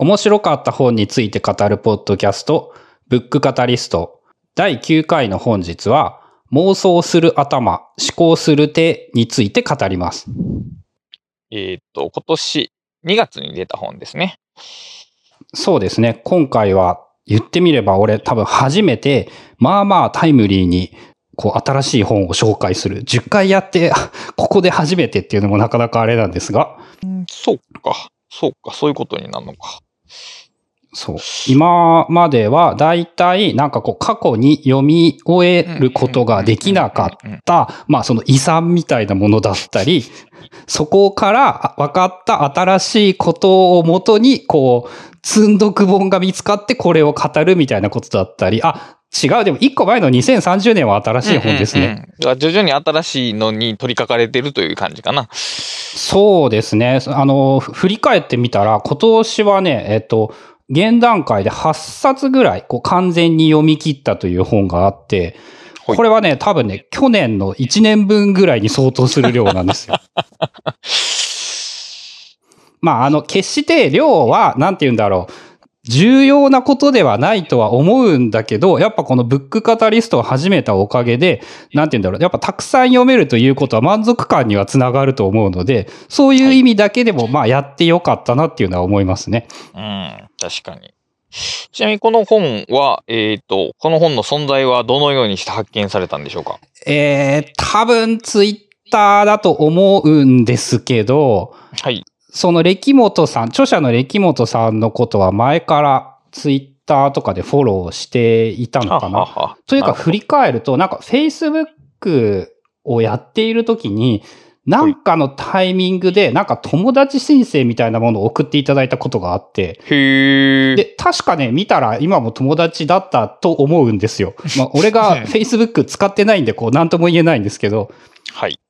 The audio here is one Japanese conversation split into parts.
面白かった本について語るポッドキャスト、ブックカタリスト、第9回の本日は、妄想する頭、思考する手について語ります。えーっと、今年2月に出た本ですね。そうですね。今回は言ってみれば俺多分初めて、まあまあタイムリーに、こう新しい本を紹介する。10回やって、ここで初めてっていうのもなかなかあれなんですが、そうか。そうか。そういうことになるのか。そう。今まではだいたいなんかこう過去に読み終えることができなかった、まあその遺産みたいなものだったり、そこから分かった新しいことをもとに、こう、積んどく本が見つかってこれを語るみたいなことだったり、あ、違う、でも一個前の2030年は新しい本ですね。うんうん徐々に新しいのに取り掛かれてるという感じかな。そうですね。あの、ふ振り返ってみたら、今年はね、えっと、現段階で8冊ぐらい、こう、完全に読み切ったという本があって、はいこれはね、多分ね、去年の1年分ぐらいに相当する量なんですよ。まあ、あの、決して量は、なんて言うんだろう。重要なことではないとは思うんだけど、やっぱこのブックカタリストを始めたおかげで、なんて言うんだろう。やっぱたくさん読めるということは満足感にはつながると思うので、そういう意味だけでも、まあやってよかったなっていうのは思いますね。うん、確かに。ちなみにこの本は、えーっと、この本の存在はどのようにして発見されたんでしょうか？えー、多分ツイッターだと思うんですけど、はい。その歴本さん、著者の歴本さんのことは前からツイッターとかでフォローしていたのかな？はというか振り返ると、なんか Facebook をやっているときに、なんかのタイミングで、なんか友達申請みたいなものを送っていただいたことがあって、へー。で、確かね、見たら今も友達だったと思うんですよ。まあ、俺が Facebook 使ってないんで、こう、なんとも言えないんですけど、はい。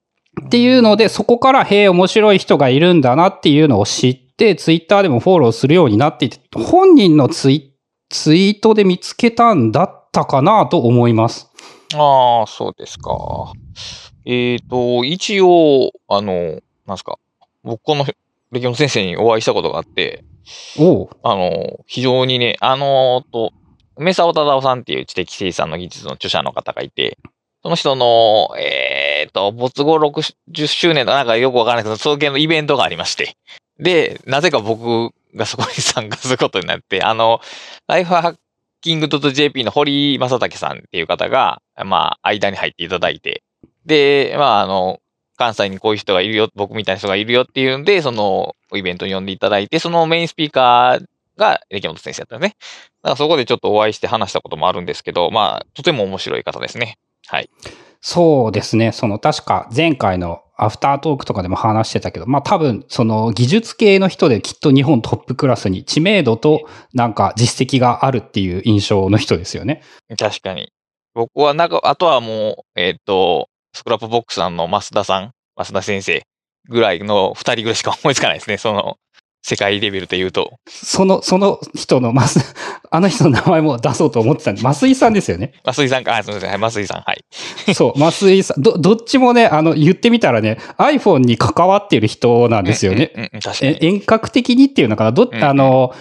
っていうので、そこから、へえ、面白い人がいるんだなっていうのを知って、ツイッターでもフォローするようになっていて、本人のツイツイートで見つけたんだったかなと思います。ああ、そうですか。えーっと、一応、あの、なんすか、僕この歴本先生にお会いしたことがあって、おう。あの、非常にね、あのと、梅沢忠夫さんっていう知的生産の技術の著者の方がいて、その人の、えーえっと、没後60周年のなんかよくわからないけど、そういう系のイベントがありまして。で、なぜか僕がそこに参加することになって、あの、ライフハッキング .jp の堀正武さんっていう方が、まあ、間に入っていただいて、で、まあ、あの、関西にこういう人がいるよ、僕みたいな人がいるよっていうんで、そのイベントに呼んでいただいて、そのメインスピーカーが歴本先生だったよね。だからそこでちょっとお会いして話したこともあるんですけど、まあ、とても面白い方ですね。はい。そうですね。その確か前回のアフタートークとかでも話してたけど、まあ多分その技術系の人できっと日本トップクラスに知名度となんか実績があるっていう印象の人ですよね。確かに。僕はなんか、あとはもう、えっ、と、スクラップボックスさんの増田さん、増田先生ぐらいの二人ぐらいしか思いつかないですね。その、世界レベルで言うと。その、その人の、ます、あの人の名前も出そうと思ってたんで、増井さんですよね。増井さんか、あ、すみません。はい、増井さん。はい。そう、増井さん。ど、どっちもね、あの、言ってみたらね、iPhone に関わっている人なんですよね。うん確かえに。遠隔的にっていうのかな？ど、うんうんあの、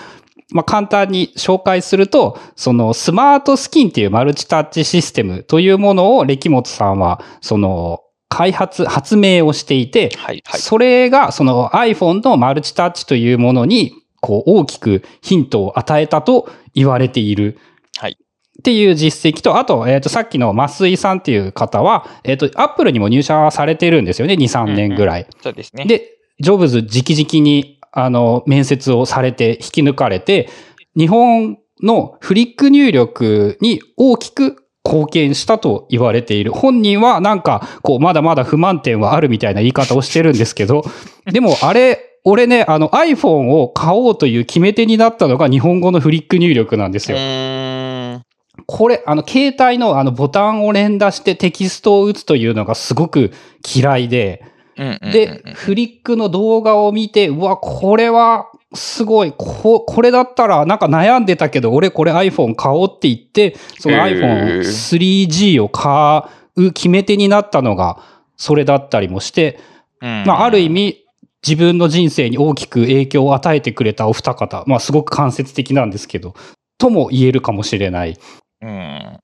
まあ、簡単に紹介すると、そのスマートスキンっていうマルチタッチシステムというものを歴本さんは、その、開発、発明をしていて、はい、はい。それがその iPhone のマルチタッチというものに、こう大きくヒントを与えたと言われている。はいっていう実績と、あと、えっ、と、さっきの増井さんっていう方は、えっ、と、アップルにも入社されてるんですよね、2、3年ぐらい。そうですね。で、ジョブズ直々に、あの、面接をされて引き抜かれて、日本のフリック入力に大きく貢献したと言われている。本人はなんか、こう、まだまだ不満点はあるみたいな言い方をしてるんですけど、でもあれ、俺ね、あの iPhone を買おうという決め手になったのが日本語のフリック入力なんですうよ。これ、あの、携帯のあのボタンを連打してテキストを打つというのがすごく嫌いで、で、フリックの動画を見て、うわ、これはすごい、こ、これだったらなんか悩んでたけど、俺これ iPhone 買おうって言って、そのへー iPhone3G を買う決め手になったのが、それだったりもして、うんまあ、ある意味、自分の人生に大きく影響を与えてくれたお二方、まあすごく間接的なんですけど、とも言えるかもしれない。うん。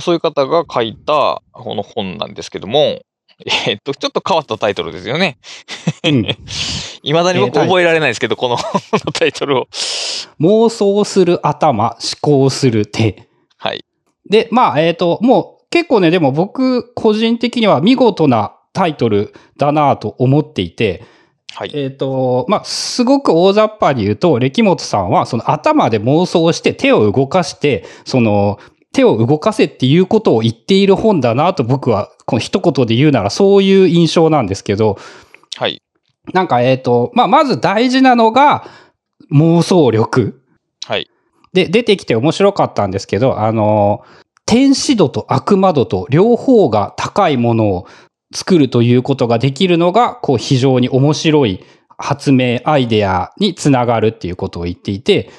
そういう方が書いたこの本なんですけども、えっと、ちょっと変わったタイトルですよね。うん 未だに僕覚えられないですけど、このタイトルを。妄想する頭、思考する手。はい。で、まあ、えっ、と、もう結構ね、でも僕個人的には見事なタイトルだなと思っていて、はい。えっ、と、まあ、すごく大雑把に言うと、歴本さんは、その頭で妄想して手を動かして、その、手を動かせっていうことを言っている本だなと僕は、この一言で言うならそういう印象なんですけど、はい。なんか、えっ、と、まあ、まず大事なのが妄想力。はい。で、出てきて面白かったんですけど、あの、天使度と悪魔度と両方が高いものを作るということができるのが、こう非常に面白い発明、アイデアにつながるっていうことを言っていて、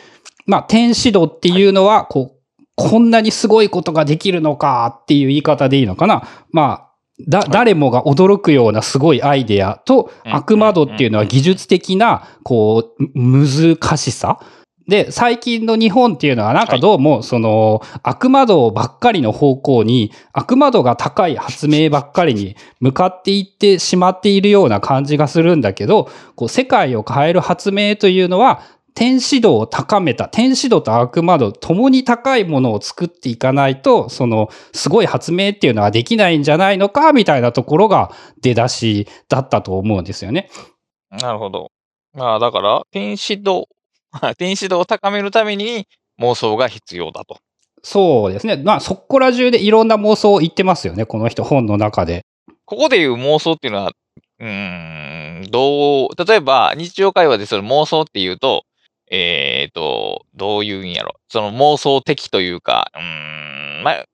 まあ、天使度っていうのは、こう、こんなにすごいことができるのかっていう言い方でいいのかな？まあ、だ、誰もが驚くようなすごいアイデアと、うん悪魔度っていうのは技術的な、こう、難しさ。で、最近の日本っていうのはなんかどうも、その、悪魔度ばっかりの方向に、悪魔度が高い発明ばっかりに向かっていってしまっているような感じがするんだけど、こう、世界を変える発明というのは、天使度を高めた、天使度と悪魔度、ともに高いものを作っていかないと、その、すごい発明っていうのはできないんじゃないのか、みたいなところが出だしだったと思うんですよね。なるほど。まあ、だから、天使度、天使度を高めるために妄想が必要だと。そうですね。まあ、そこら中でいろんな妄想を言ってますよね、この人本の中で。ここでいう妄想っていうのは、うーん、どう、例えば日常会話でその妄想っていうと、えっ、と、どういうんやろ。その妄想的というか、うん、まあ、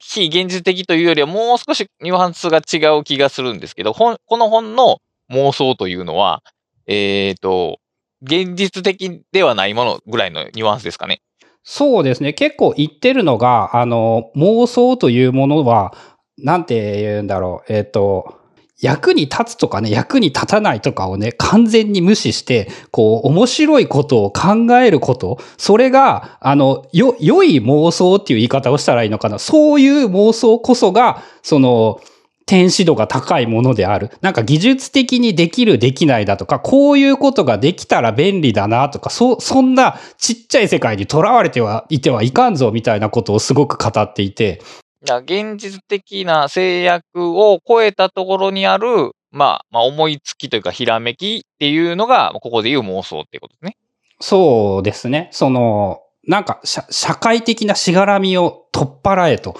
非現実的というよりはもう少しニュアンスが違う気がするんですけど、この本の妄想というのは、えっ、と、現実的ではないものぐらいのニュアンスですかね。そうですね。結構言ってるのが、あの、妄想というものは、なんて言うんだろう。えっ、と、役に立つとかね、役に立たないとかをね、完全に無視して、こう、面白いことを考えること、それが、あの、よ、良い妄想っていう言い方をしたらいいのかな。そういう妄想こそが、その、天使度が高いものである。なんか技術的にできるできないだとか、こういうことができたら便利だなとか、そ、そんなちっちゃい世界にとらわれてはいてはいかんぞみたいなことをすごく語っていて、現実的な制約を超えたところにある、まあ、まあ、思いつきというか、ひらめきっていうのが、ここで言う妄想っていうことですね。そうですね。その、なんか社社会的なしがらみを取っ払えと。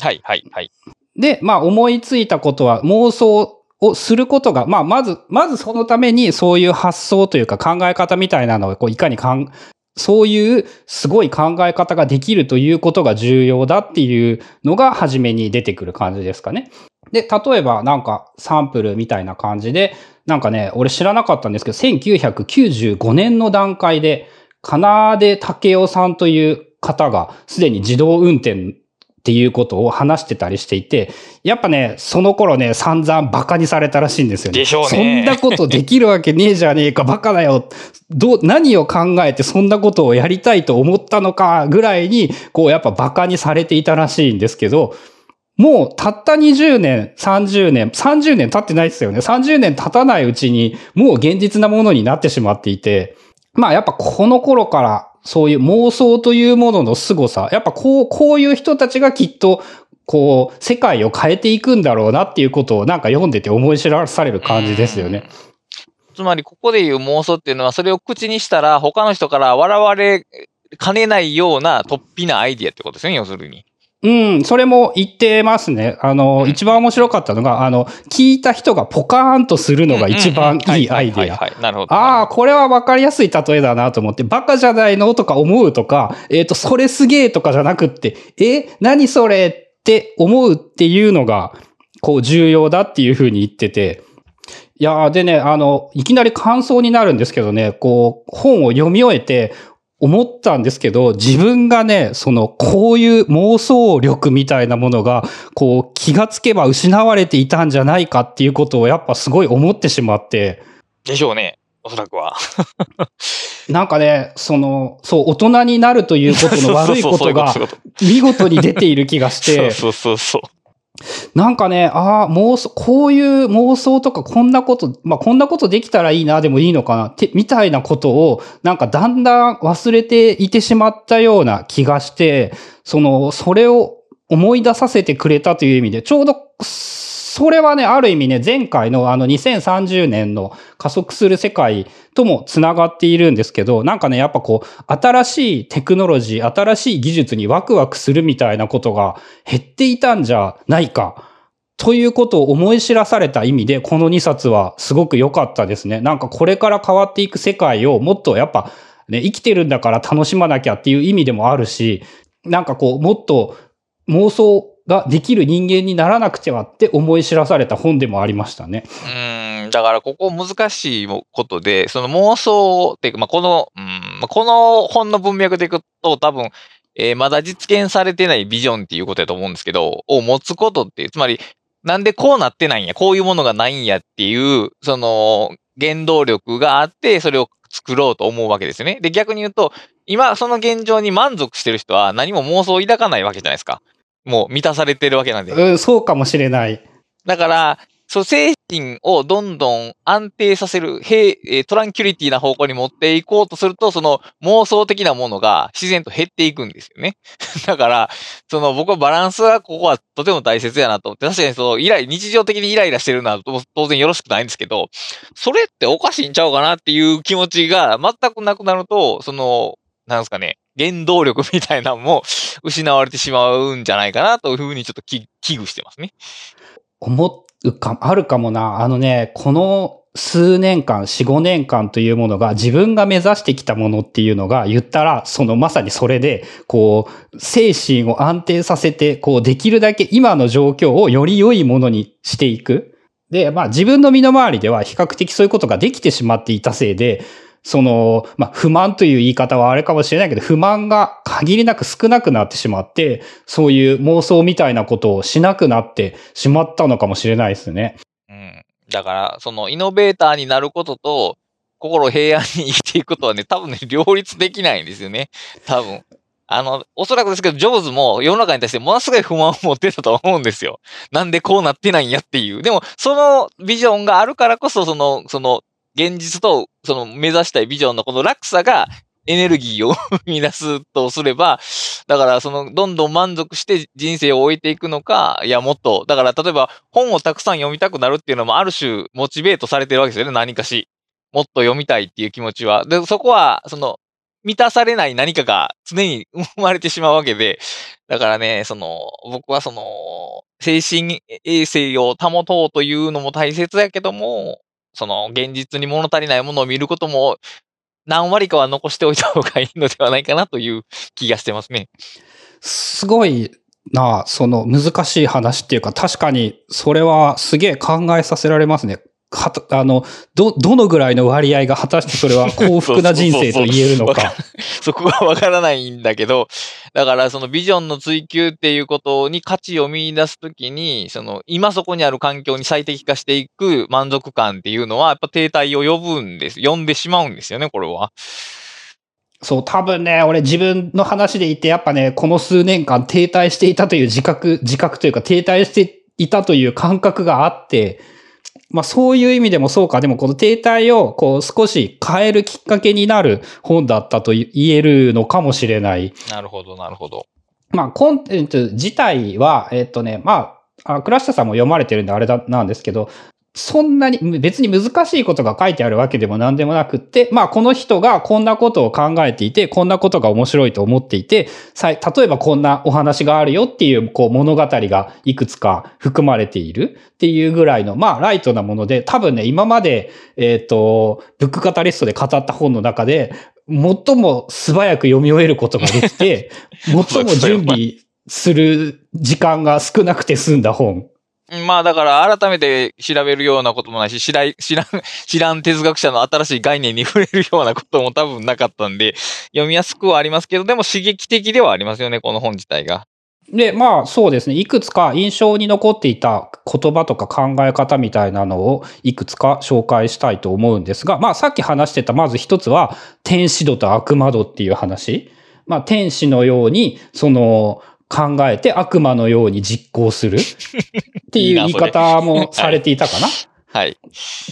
はい、はい、はい。で、まあ思いついたことは妄想をすることが、まあまず、まずそのためにそういう発想というか考え方みたいなのをこういかにかん、そういうすごい考え方ができるということが重要だっていうのが初めに出てくる感じですかね。で、例えばなんかサンプルみたいな感じで、なんかね、俺知らなかったんですけど、1995年の段階で、かなで武雄さんという方がすでに自動運転っていうことを話してたりしていて、やっぱね、その頃ね、散々バカにされたらしいんですよね。でしょうねそんなことできるわけねえじゃねえか、バカだよ。どう、何を考えてそんなことをやりたいと思ったのかぐらいに、こうやっぱバカにされていたらしいんですけど、もうたった20年、30年、30年経ってないですよね。30年経たないうちに、もう現実なものになってしまっていて、まあやっぱこの頃からそういう妄想というものの凄さ、やっぱこう、こういう人たちがきっと、こう、世界を変えていくんだろうなっていうことをなんか読んでて思い知らされる感じですよね。つまり、ここで言う妄想っていうのは、それを口にしたら、他の人から笑われかねないような突飛なアイディアってことですね、要するに。うん、それも言ってますね。あの、うん一番面白かったのが、あの、聞いた人がポカーンとするのが一番いいアイデア。はいはいはいはいなるほど。ああ、これは分かりやすい例えだなと思って、バカじゃないのとか思うとか、えっ、と、それすげえとかじゃなくって、え、何それって思うっていうのが、こう重要だっていうふうに言ってて、いやーでね、あの、いきなり感想になるんですけどね、こう、本を読み終えて、思ったんですけど、自分がね、その、こういう妄想力みたいなものが、こう、気がつけば失われていたんじゃないかっていうことをやっぱすごい思ってしまって、でしょうね。おそらくは。なんかね、その、そう、大人になるということの悪いことが 見事に出ている気がして。そうそうそう。なんかね、ああ、妄想、こういう妄想とかこんなこと、まあ、こんなことできたらいいなでもいいのかなって、みたいなことを、なんかだんだん忘れていてしまったような気がして、その、それを思い出させてくれたという意味で、ちょうど、それはね、ある意味ね、前回のあの2030年の加速する世界とも繋がっているんですけど、なんかね、やっぱこう、新しいテクノロジー、新しい技術にワクワクするみたいなことが減っていたんじゃないか。ということを思い知らされた意味で、この2冊はすごく良かったですね。なんかこれから変わっていく世界をもっとやっぱね、生きてるんだから楽しまなきゃっていう意味でもあるし、なんかこう、もっと妄想ができる人間にならなくてはって思い知らされた本でもありましたね。うん、だからここ難しいことで、その妄想っていうか、まあ、この、うん、この本の文脈でいくと多分、えー、まだ実現されてないビジョンっていうことだと思うんですけど、を持つことっていう、つまり、なんでこうなってないんや、こういうものがないんやっていう、その、原動力があって、それを作ろうと思うわけですよね。で、逆に言うと、今、その現状に満足してる人は何も妄想を抱かないわけじゃないですか。もう満たされてるわけなんで。うん、そうかもしれない。だから、そう、精神をどんどん安定させる、平、トランキュリティな方向に持っていこうとすると、その妄想的なものが自然と減っていくんですよね。だから、その僕はバランスはここはとても大切やなと思って、確かにそのイライ、日常的にイライラしてるのは当然よろしくないんですけど、それっておかしいんちゃうかなっていう気持ちが全くなくなると、その、なんですかね、原動力みたいなのも失われてしまうんじゃないかなというふうにちょっと危惧してますね。思うか、あるかもな。あのね、この数年間、四五年間というものが自分が目指してきたものっていうのが言ったら、そのまさにそれで、こう、精神を安定させて、こう、できるだけ今の状況をより良いものにしていく。で、まあ自分の身の回りでは比較的そういうことができてしまっていたせいで、その、まあ、不満という言い方はあれかもしれないけど、不満が限りなく少なくなってしまって、そういう妄想みたいなことをしなくなってしまったのかもしれないですね。うん。だから、その、イノベーターになることと、心平安に生きていくことはね、多分ね、両立できないんですよね。多分。あの、おそらくですけど、ジョブズも世の中に対してものすごい不満を持ってたと思うんですよ。なんでこうなってないんやっていう。でも、そのビジョンがあるからこそ、その、その、現実と、その目指したいビジョンのこの落差がエネルギーを生み出すとすれば、だからそのどんどん満足して人生を終えていくのか、いやもっと、だから例えば本をたくさん読みたくなるっていうのもある種モチベートされてるわけですよね、何かし。もっと読みたいっていう気持ちは。で、そこは、その、満たされない何かが常に生まれてしまうわけで、だからね、その、僕はその、精神衛生を保とうというのも大切やけども、その現実に物足りないものを見ることも何割かは残しておいた方がいいのではないかなという気がしてますね。すごいな、その難しい話っていうか、確かにそれはすげえ考えさせられますね。はた、あの、ど、どのぐらいの割合が果たしてそれは 幸福な人生と言えるのか。そこがわからないんだけど、だからそのビジョンの追求っていうことに価値を見出すときに、その今そこにある環境に最適化していく満足感っていうのは、やっぱ停滞を呼ぶんです。呼んでしまうんですよね、これは。そう、多分ね、俺自分の話で言って、やっぱね、この数年間停滞していたという自覚、自覚というか停滞していたという感覚があって、まあそういう意味でもそうか。でもこの停滞をこう少し変えるきっかけになる本だったと言えるのかもしれない。なるほど、なるほど。まあコンテンツ自体は、えっとね、まあ、あクラッシャさんも読まれてるんであれだ、なんですけど、そんなに、別に難しいことが書いてあるわけでも何でもなくって、まあこの人がこんなことを考えていて、こんなことが面白いと思っていて、例えばこんなお話があるよっていうこう物語がいくつか含まれているっていうぐらいの、まあライトなもので、多分ね、今まで、えっ、ー、と、ブックカタリストで語った本の中で、最も素早く読み終えることができて、最も準備する時間が少なくて済んだ本まあだから改めて調べるようなこともないし、知ら知らん、知らん哲学者の新しい概念に触れるようなことも多分なかったんで、読みやすくはありますけど、でも刺激的ではありますよね、この本自体が。で、まあそうですね。いくつか印象に残っていた言葉とか考え方みたいなのをいくつか紹介したいと思うんですが、まあさっき話してたまず一つは天使度と悪魔度っていう話。まあ天使のように、その、考えて悪魔のように実行する っていう言い方もされていたかなはい。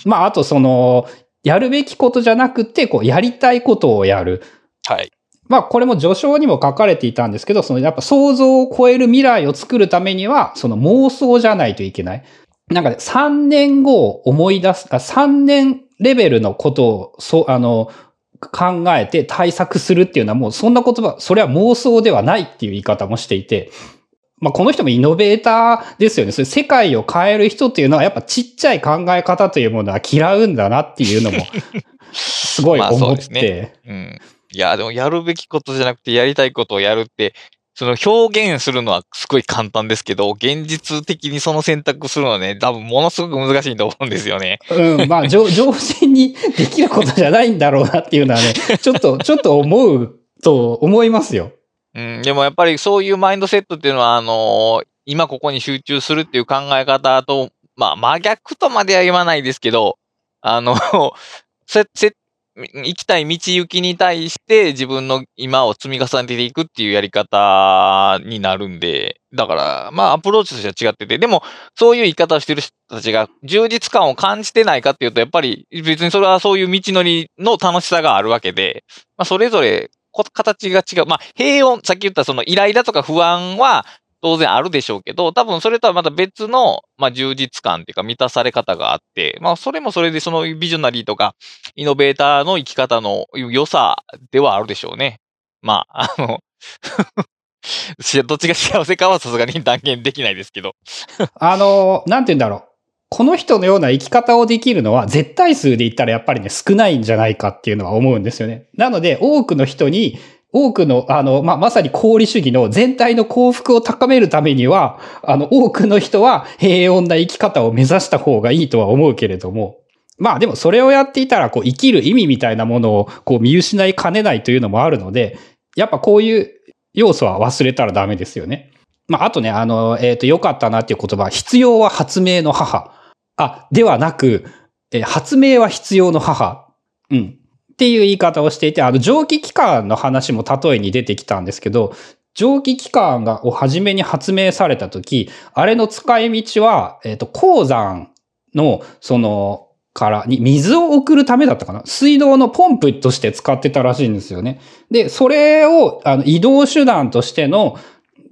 まああとその、やるべきことじゃなくて、こう、やりたいことをやる。はい。まあ、これも序章にも書かれていたんですけど、そのやっぱ想像を超える未来を作るためには、その妄想じゃないといけない。なんか、ね、3年後を思い出す、あ3年レベルのことを、そう、あの、考えて対策するっていうのはもうそんな言葉、それは妄想ではないっていう言い方もしていて、まあ、この人もイノベーターですよね。それ世界を変える人っていうのはやっぱちっちゃい考え方というものは嫌うんだなっていうのも、すごい思って。ね、うんいや、でもやるべきことじゃなくてやりたいことをやるって、その表現するのはすごい簡単ですけど、現実的にその選択するのはね、多分ものすごく難しいと思うんですよね。うん、まあ、常人にできることじゃないんだろうなっていうのはね、ちょっと、ちょっと思うと思いますよ。うん、でもやっぱりそういうマインドセットっていうのは、あのー、今ここに集中するっていう考え方と、まあ、真逆とまでは言わないですけど、あの、せ、せ、行きたい道行きに対して自分の今を積み重ねていくっていうやり方になるんで、だから、まあアプローチとしては違ってて、でもそういう言い方をしてる人たちが充実感を感じてないかっていうと、やっぱり別にそれはそういう道のりの楽しさがあるわけで、まあそれぞれ形が違う。まあ平穏、さっき言ったそのイライラとか不安は当然あるでしょうけど、多分それとはまた別の、まあ、充実感っていうか満たされ方があって、まあ、それもそれでそのビジョナリーとか、イノベーターの生き方の良さではあるでしょうね。まあ、あの どっちが幸せかはさすがに断言できないですけどあの、なんて言うんだろう。この人のような生き方をできるのは絶対数で言ったらやっぱりね少ないんじゃないかっていうのは思うんですよね。なので多くの人に多くの、あの、まあ、まさに功利主義の全体の幸福を高めるためには、あの、多くの人は平穏な生き方を目指した方がいいとは思うけれども、まあでもそれをやっていたら、こう、生きる意味みたいなものを、こう、見失いかねないというのもあるので、やっぱこういう要素は忘れたらダメですよね。まあ、あとね、あの、えっ、ー、と、良かったなっていう言葉、必要は発明の母。あ、ではなく、え発明は必要の母。うん。っていう言い方をしていて、あの、蒸気機関の話も例えに出てきたんですけど、蒸気機関が、を初めに発明されたとき、あれの使い道は、えっ、ー、と、鉱山の、その、からに水を送るためだったかな？水道のポンプとして使ってたらしいんですよね。で、それをあの移動手段としての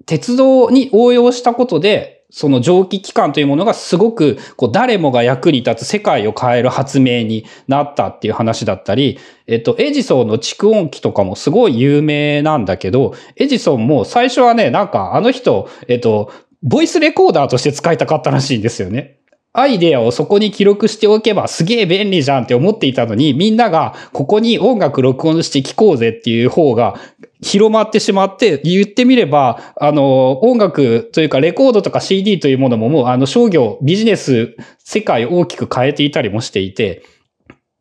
鉄道に応用したことで、その蒸気機関というものがすごく、こう、誰もが役に立つ世界を変える発明になったっていう話だったり、えっと、エジソンの蓄音機とかもすごい有名なんだけど、エジソンも最初はね、なんかあの人、えっと、ボイスレコーダーとして使いたかったらしいんですよね。アイデアをそこに記録しておけばすげえ便利じゃんって思っていたのに、みんながここに音楽録音して聴こうぜっていう方が広まってしまって、言ってみれば、あの、音楽というかレコードとか CD というものももうあの商業、ビジネス、世界を大きく変えていたりもしていて、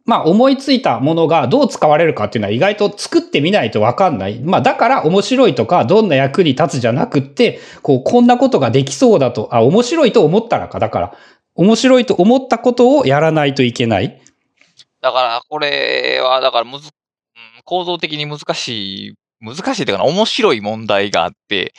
まあ思いついたものがどう使われるかっていうのは意外と作ってみないとわかんない。まあだから面白いとかどんな役に立つじゃなくって、こうこんなことができそうだと、あ、面白いと思ったらか。だから面白いと思ったことをやらないといけない。だからこれはだからむず、構造的に難しい難しいというか面白い問題があって、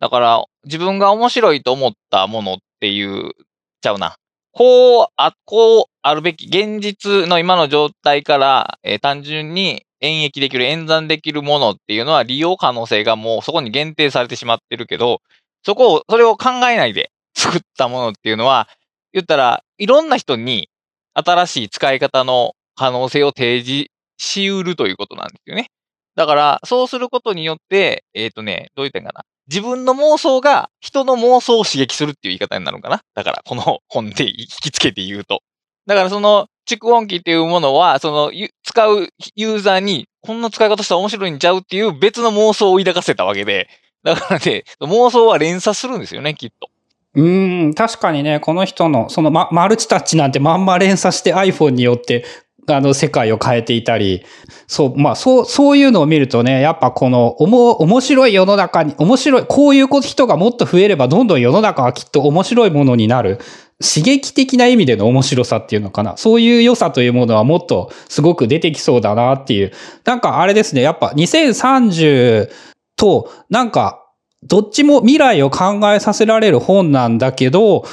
だから自分が面白いと思ったものっていう、ちゃうな。こう、あ、こうあるべき、現実の今の状態から、えー、単純に演繹できる、演算できるものっていうのは利用可能性がもうそこに限定されてしまってるけど、そこを、それを考えないで作ったものっていうのは、言ったら、いろんな人に新しい使い方の可能性を提示しうるということなんですよね。だから、そうすることによって、えっ、ー、とね、どう言ったんかな。自分の妄想が人の妄想を刺激するっていう言い方になるのかな。だから、この本で引きつけて言うと。だから、その、蓄音機っていうものは、その、使うユーザーに、こんな使い方したら面白いんちゃうっていう別の妄想を抱かせたわけで、だからね、妄想は連鎖するんですよね、きっと。うん、確かにね、この人の、その、ま、マルチタッチなんてまんま連鎖して iPhone によってあの、世界を変えていたり、そう、まあ、そう、そういうのを見るとね、やっぱこの、おも、面白い世の中に、面白い、こういう人がもっと増えれば、どんどん世の中はきっと面白いものになる。刺激的な意味での面白さっていうのかな。そういう良さというものはもっとすごく出てきそうだなっていう。なんかあれですね、やっぱ2030と、なんか、どっちも未来を考えさせられる本なんだけど、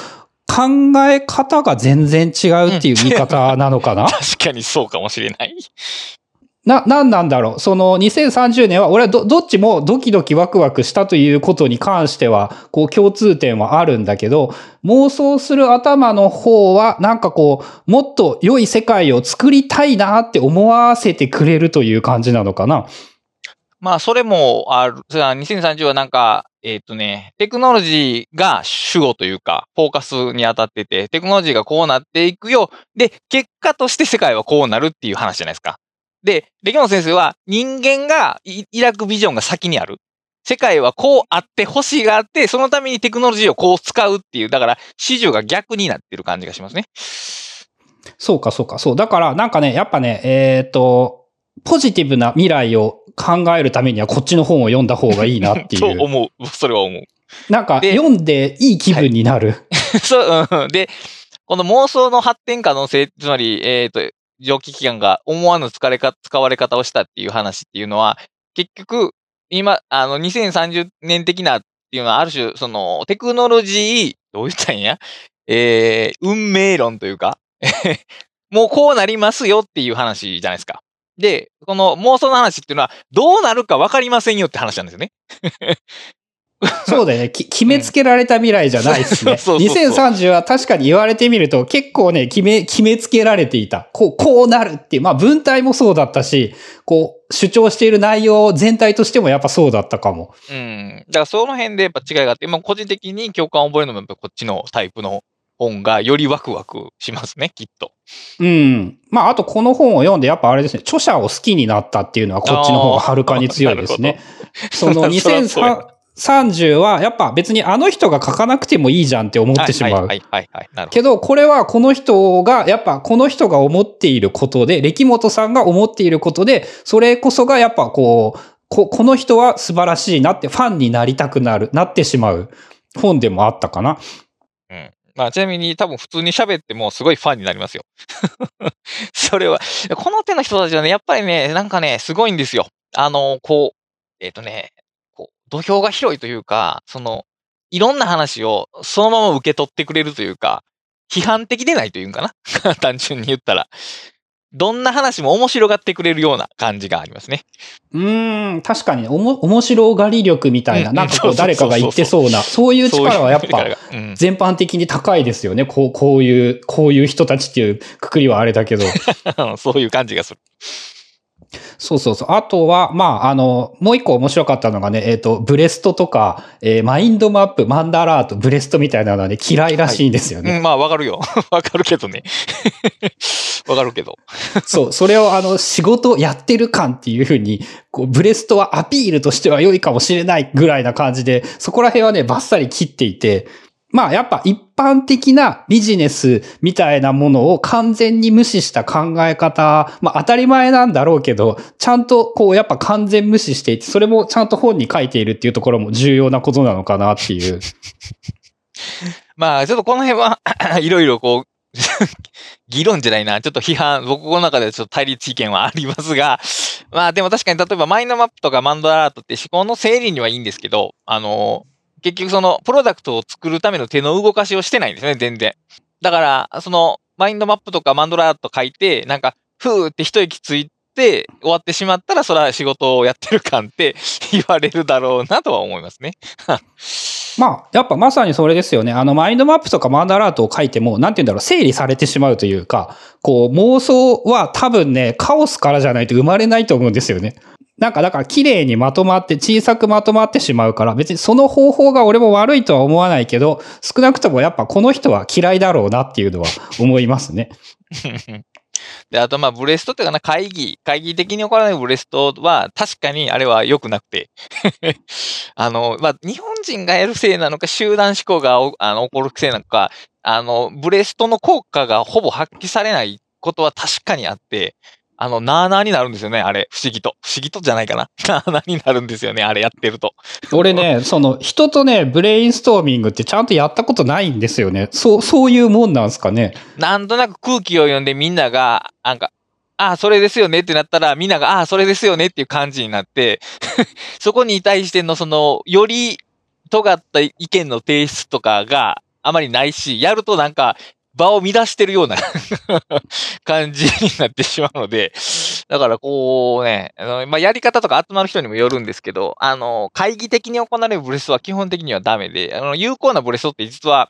考え方が全然違うっていう見方なのかな、うん、確かにそうかもしれない。な、なんなんだろう？その2030年は、俺はど、どっちもドキドキワクワクしたということに関しては、こう共通点はあるんだけど、妄想する頭の方は、なんかこう、もっと良い世界を作りたいなって思わせてくれるという感じなのかな？まあ、それもある、2030はなんか、えっ、ー、とね、テクノロジーが主語というか、フォーカスに当たってて、テクノロジーがこうなっていくよ。で、結果として世界はこうなるっていう話じゃないですか。で、レギョン先生は人間が抱くビジョンが先にある。世界はこうあって、欲しがあって、そのためにテクノロジーをこう使うっていう、だから、市場が逆になってる感じがしますね。そうか、そうか、そう。だから、なんかね、やっぱね、えっ、ー、と、ポジティブな未来を考えるためにはこっちの本を読んだ方がいいなっていう。そう思う。それは思う。なんか読んでいい気分になる。はい、そう、うん。で、この妄想の発展可能性、つまり、えっ、ー、と、蒸気機関が思わぬ使われか使われ方をしたっていう話っていうのは、結局、今、あの、2030年的なっていうのは、ある種、その、テクノロジー、どう言ったんや？えー、運命論というかもうこうなりますよっていう話じゃないですか。で、この妄想の話っていうのは、どうなるか分かりませんよって話なんですよね。そうだよね。決めつけられた未来じゃないですね。2030は確かに言われてみると結構ね、決め、決めつけられていた。こう、こうなるっていう。まあ文体もそうだったし、こう、主張している内容全体としてもやっぱそうだったかも。うん。だからその辺でやっぱ違いがあって、まあ個人的に共感を覚えるのもやっぱこっちのタイプの本がよりワクワクしますね、きっと。うん。まあ、あとこの本を読んで、やっぱあれですね、著者を好きになったっていうのはこっちの方がはるかに強いですね。その2030は、やっぱ別にあの人が書かなくてもいいじゃんって思ってしまう。はいはいはい。けど、これはこの人が、やっぱこの人が思っていることで、歴本さんが思っていることで、それこそがやっぱこう、ここの人は素晴らしいなってファンになりたくなる、なってしまう本でもあったかな。まあ、ちなみに多分普通に喋ってもすごいファンになりますよ。それは、この手の人たちはね、やっぱりね、なんかね、すごいんですよ。あの、こう、えっ、ー、とね、こう、土俵が広いというか、その、いろんな話をそのまま受け取ってくれるというか、批判的でないというんかな？単純に言ったら。どんな話も面白がってくれるような感じがありますね。うーん、確かに、おも、面白がり力みたいな、なんかこう誰かが言ってそうな、そういう力はやっぱ、全般的に高いですよね。こう、こういう、こういう人たちっていうくくりはあれだけど。そういう感じがする。そうそうそう。あとは、まあ、あの、もう一個面白かったのがね、えっ、ー、と、ブレストとか、えー、マインドマップ、マンダラート、ブレストみたいなのはね、嫌いらしいんですよね。はいうん、まあ、わかるよ。わかるけどね。わかるけど。そう、それをあの、仕事やってる感っていうふうに、こう、ブレストはアピールとしては良いかもしれないぐらいな感じで、そこら辺はね、バッサリ切っていて、まあやっぱ一般的なビジネスみたいなものを完全に無視した考え方、まあ当たり前なんだろうけど、ちゃんとこうやっぱ完全無視していて、それもちゃんと本に書いているっていうところも重要なことなのかなっていう。まあちょっとこの辺は いろいろこう、議論じゃないな。ちょっと批判、僕の中でちょっと対立意見はありますが、まあでも確かに例えばマインドマップとかマンドラートって思考の整理にはいいんですけど、あの、結局そのプロダクトを作るための手の動かしをしてないんですね、全然。だから、そのマインドマップとかマンドラーと書いて、なんか、ふーって一息ついて終わってしまったら、それは仕事をやってる感って 言われるだろうなとは思いますね。まあ、やっぱまさにそれですよね。あの、マインドマップとかマンダラートを書いても、なんて言うんだろう、整理されてしまうというか、こう、妄想は多分ね、カオスからじゃないと生まれないと思うんですよね。なんかだから綺麗にまとまって小さくまとまってしまうから別にその方法が俺も悪いとは思わないけど少なくともやっぱこの人は嫌いだろうなっていうのは思いますね。で、あとまあブレストっていうかな会議、会議的に起こらないブレストは確かにあれは良くなくて。あの、まあ日本人がやるせいなのか集団思考があの起こるせいなのか、あの、ブレストの効果がほぼ発揮されないことは確かにあって、あの、なーなーになるんですよね、あれ。不思議と。不思議とじゃないかな。なーなーになるんですよね、あれやってると。俺ね、その人とね、ブレインストーミングってちゃんとやったことないんですよね。そう、そういうもんなんですかね。なんとなく空気を読んでみんなが、なんか、ああ、それですよねってなったら、みんなが、ああ、それですよねっていう感じになって、そこに対してのその、より尖った意見の提出とかがあまりないし、やるとなんか、場を乱してるような 感じになってしまうので、だからこうね、あのまあ、やり方とか集まる人にもよるんですけど、あの、会議的に行われるブレストは基本的にはダメで、あの、有効なブレストって実は、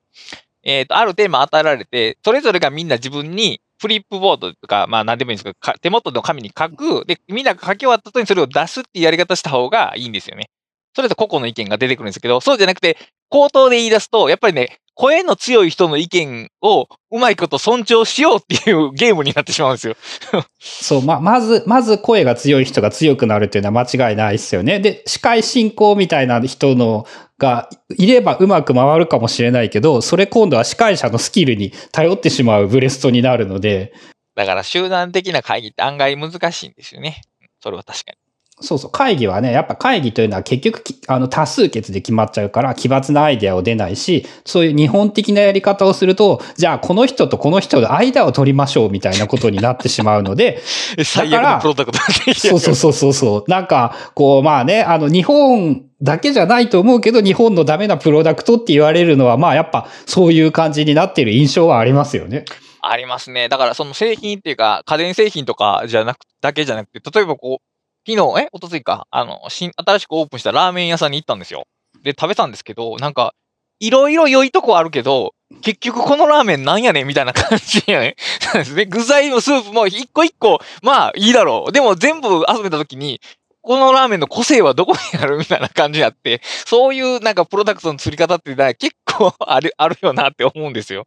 えっ、と、あるテーマ与えられて、それぞれがみんな自分にフリップボードとか、まあ何でもいいんですけど、か手元の紙に書く。で、みんなが書き終わった後にそれを出すっていうやり方した方がいいんですよね。それと個々の意見が出てくるんですけど、そうじゃなくて、口頭で言い出すと、やっぱりね、声の強い人の意見をうまいこと尊重しようっていうゲームになってしまうんですよ。そう、ま、まず、まず声が強い人が強くなるっていうのは間違いないですよね。で、司会進行みたいな人のがいればうまく回るかもしれないけど、それ今度は司会者のスキルに頼ってしまうブレストになるので、だから集団的な会議って案外難しいんですよね。それは確かに。そうそう、会議はね、やっぱ会議というのは結局き、あの、多数決で決まっちゃうから、奇抜なアイデアを出ないし、そういう日本的なやり方をすると、じゃあ、この人とこの人の間を取りましょうみたいなことになってしまうので、最悪のプロダクトそうそうそうそうそう。なんか、こう、まあね、あの、日本だけじゃないと思うけど、日本のダメなプロダクトって言われるのは、まあ、やっぱ、そういう感じになってる印象はありますよね。ありますね。だからその製品っていうか、家電製品とかじゃなく、だけじゃなくて、例えばこう、昨日、えおとついか、あの、新、新しくオープンしたラーメン屋さんに行ったんですよ。で、食べたんですけど、なんか、いろいろ良いとこあるけど、結局このラーメンなんやねんみたいな感じやね。そ うですね。具材もスープも一個一個、まあいいだろう。でも全部集めたときに、このラーメンの個性はどこにある？みたいな感じになって、そういうなんかプロダクトの作り方って結構ある、あるよなって思うんですよ。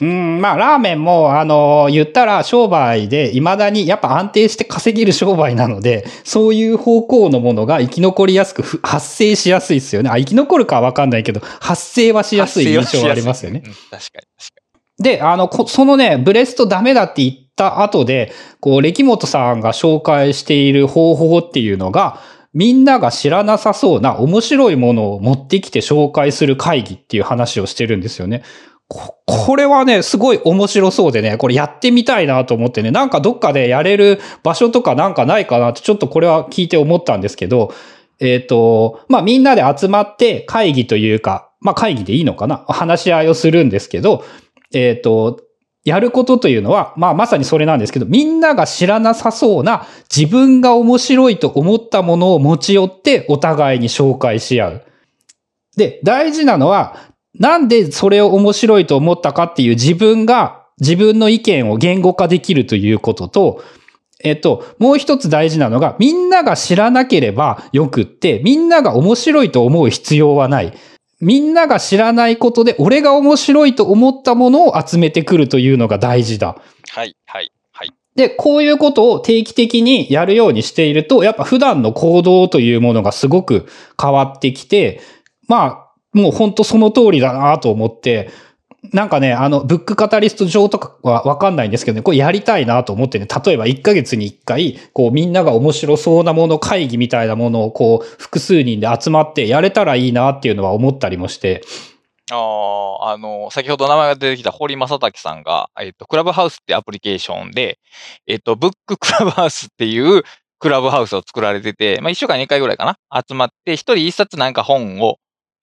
うん、まあ、ラーメンも、あの、言ったら商売で、未だにやっぱ安定して稼げる商売なので、そういう方向のものが生き残りやすく、ふ発生しやすいですよね。あ、生き残るかはわかんないけど、発生はしやすい印象はありますよね。うん。確かに、確かで、あの、こそのね、ブレストダメだって言った後で、こう、歴本さんが紹介している方法っていうのが、みんなが知らなさそうな面白いものを持ってきて紹介する会議っていう話をしてるんですよね。これはね、すごい面白そうでね、これやってみたいなと思ってね、なんかどっかでやれる場所とかなんかないかなってちょっとこれは聞いて思ったんですけど、えっ、と、まあみんなで集まって会議というか、まあ会議でいいのかな？話し合いをするんですけど、えっ、と、やることというのは、まあまさにそれなんですけど、みんなが知らなさそうな自分が面白いと思ったものを持ち寄ってお互いに紹介し合う。で、大事なのは、なんでそれを面白いと思ったかっていう自分が自分の意見を言語化できるということと、えっと、もう一つ大事なのが、みんなが知らなければよくって、みんなが面白いと思う必要はない。みんなが知らないことで、俺が面白いと思ったものを集めてくるというのが大事だ。に。はい、はい、はい。で、こういうことを定期的にやるようにしていると、やっぱ普段の行動というものがすごく変わってきて、まあ、もう本当その通りだなと思って、なんかね、あの、ブックカタリスト上とかはわかんないんですけどね、これやりたいなと思ってね、例えば1ヶ月に1回、こうみんなが面白そうなもの、会議みたいなものをこう複数人で集まってやれたらいいなっていうのは思ったりもして、ああ、あの、先ほど名前が出てきた堀正武さんが、えっと、クラブハウスってアプリケーションで、えっと、ブッククラブハウスっていうクラブハウスを作られてて、まあ、一週間に一回ぐらいかな集まって、一人一冊なんか本を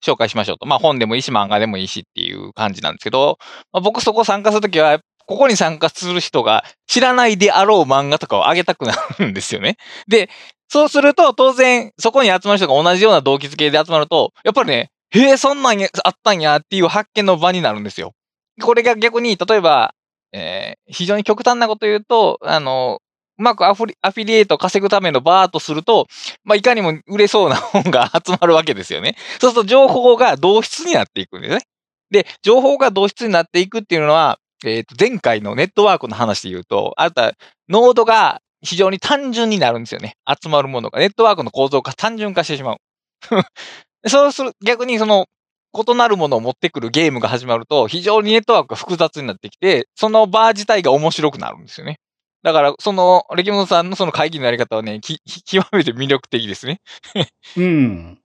紹介しましょうと。まあ、本でもいいし、漫画でもいいしっていう感じなんですけど、まあ、僕そこ参加するときは、ここに参加する人が知らないであろう漫画とかをあげたくなるんですよね。で、そうすると、当然、そこに集まる人が同じような動機付けで集まると、やっぱりね、へえ、そんなんあったんやっていう発見の場になるんですよ。これが逆に、例えば、えー非常に極端なこと言うと、あの、うまくアフリアフィリエイトを稼ぐためのバーとすると、まあ、いかにも売れそうな本が 集まるわけですよね。そうすると情報が同質になっていくんですね。で、情報が同質になっていくっていうのは、えっ、と、前回のネットワークの話で言うと、あなた、ノードが非常に単純になるんですよね。集まるものが。ネットワークの構造が単純化してしまう。そうする、逆にその、異なるものを持ってくるゲームが始まると、非常にネットワークが複雑になってきて、そのバー自体が面白くなるんですよね。だから、その、歴本さんのその会議のやり方はね、き、極めて魅力的ですね。うん。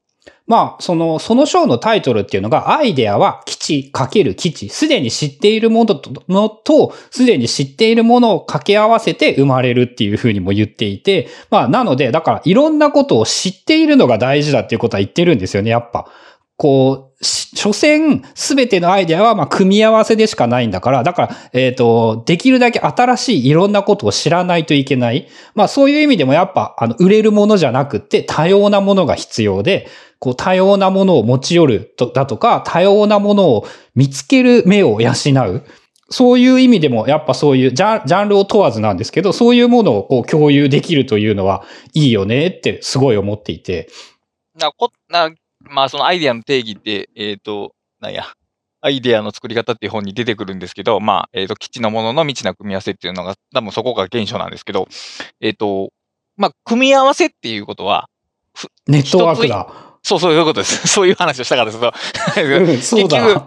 まあ、その、その章のタイトルっていうのが、アイデアは基地かける基地。すでに知っているものと、のと、すでに知っているものを掛け合わせて生まれるっていうふうにも言っていて、まあ、なので、だから、いろんなことを知っているのが大事だっていうことは言ってるんですよね、やっぱ。こう、所詮、すべてのアイデアは、ま、組み合わせでしかないんだから、だから、えっ、ー、と、できるだけ新しいいろんなことを知らないといけない。まあ、そういう意味でもやっぱ、あの、売れるものじゃなくて、多様なものが必要で、こう、多様なものを持ち寄ると、だとか、多様なものを見つける目を養う。そういう意味でも、やっぱそういうジャン、ジャンルを問わずなんですけど、そういうものをこう共有できるというのはいいよねってすごい思っていて。な、こ、な、まあそのアイデアの定義って、えっ、ー、と、なんや、アイデアの作り方っていう本に出てくるんですけど、まあ、えっ、ー、と、基地のものの未知な組み合わせっていうのが、多分そこが原書なんですけど、えっ、ー、と、まあ、組み合わせっていうことは、ネットワークだ。そう、そういうことです。そういう話をしたからですそうだ。結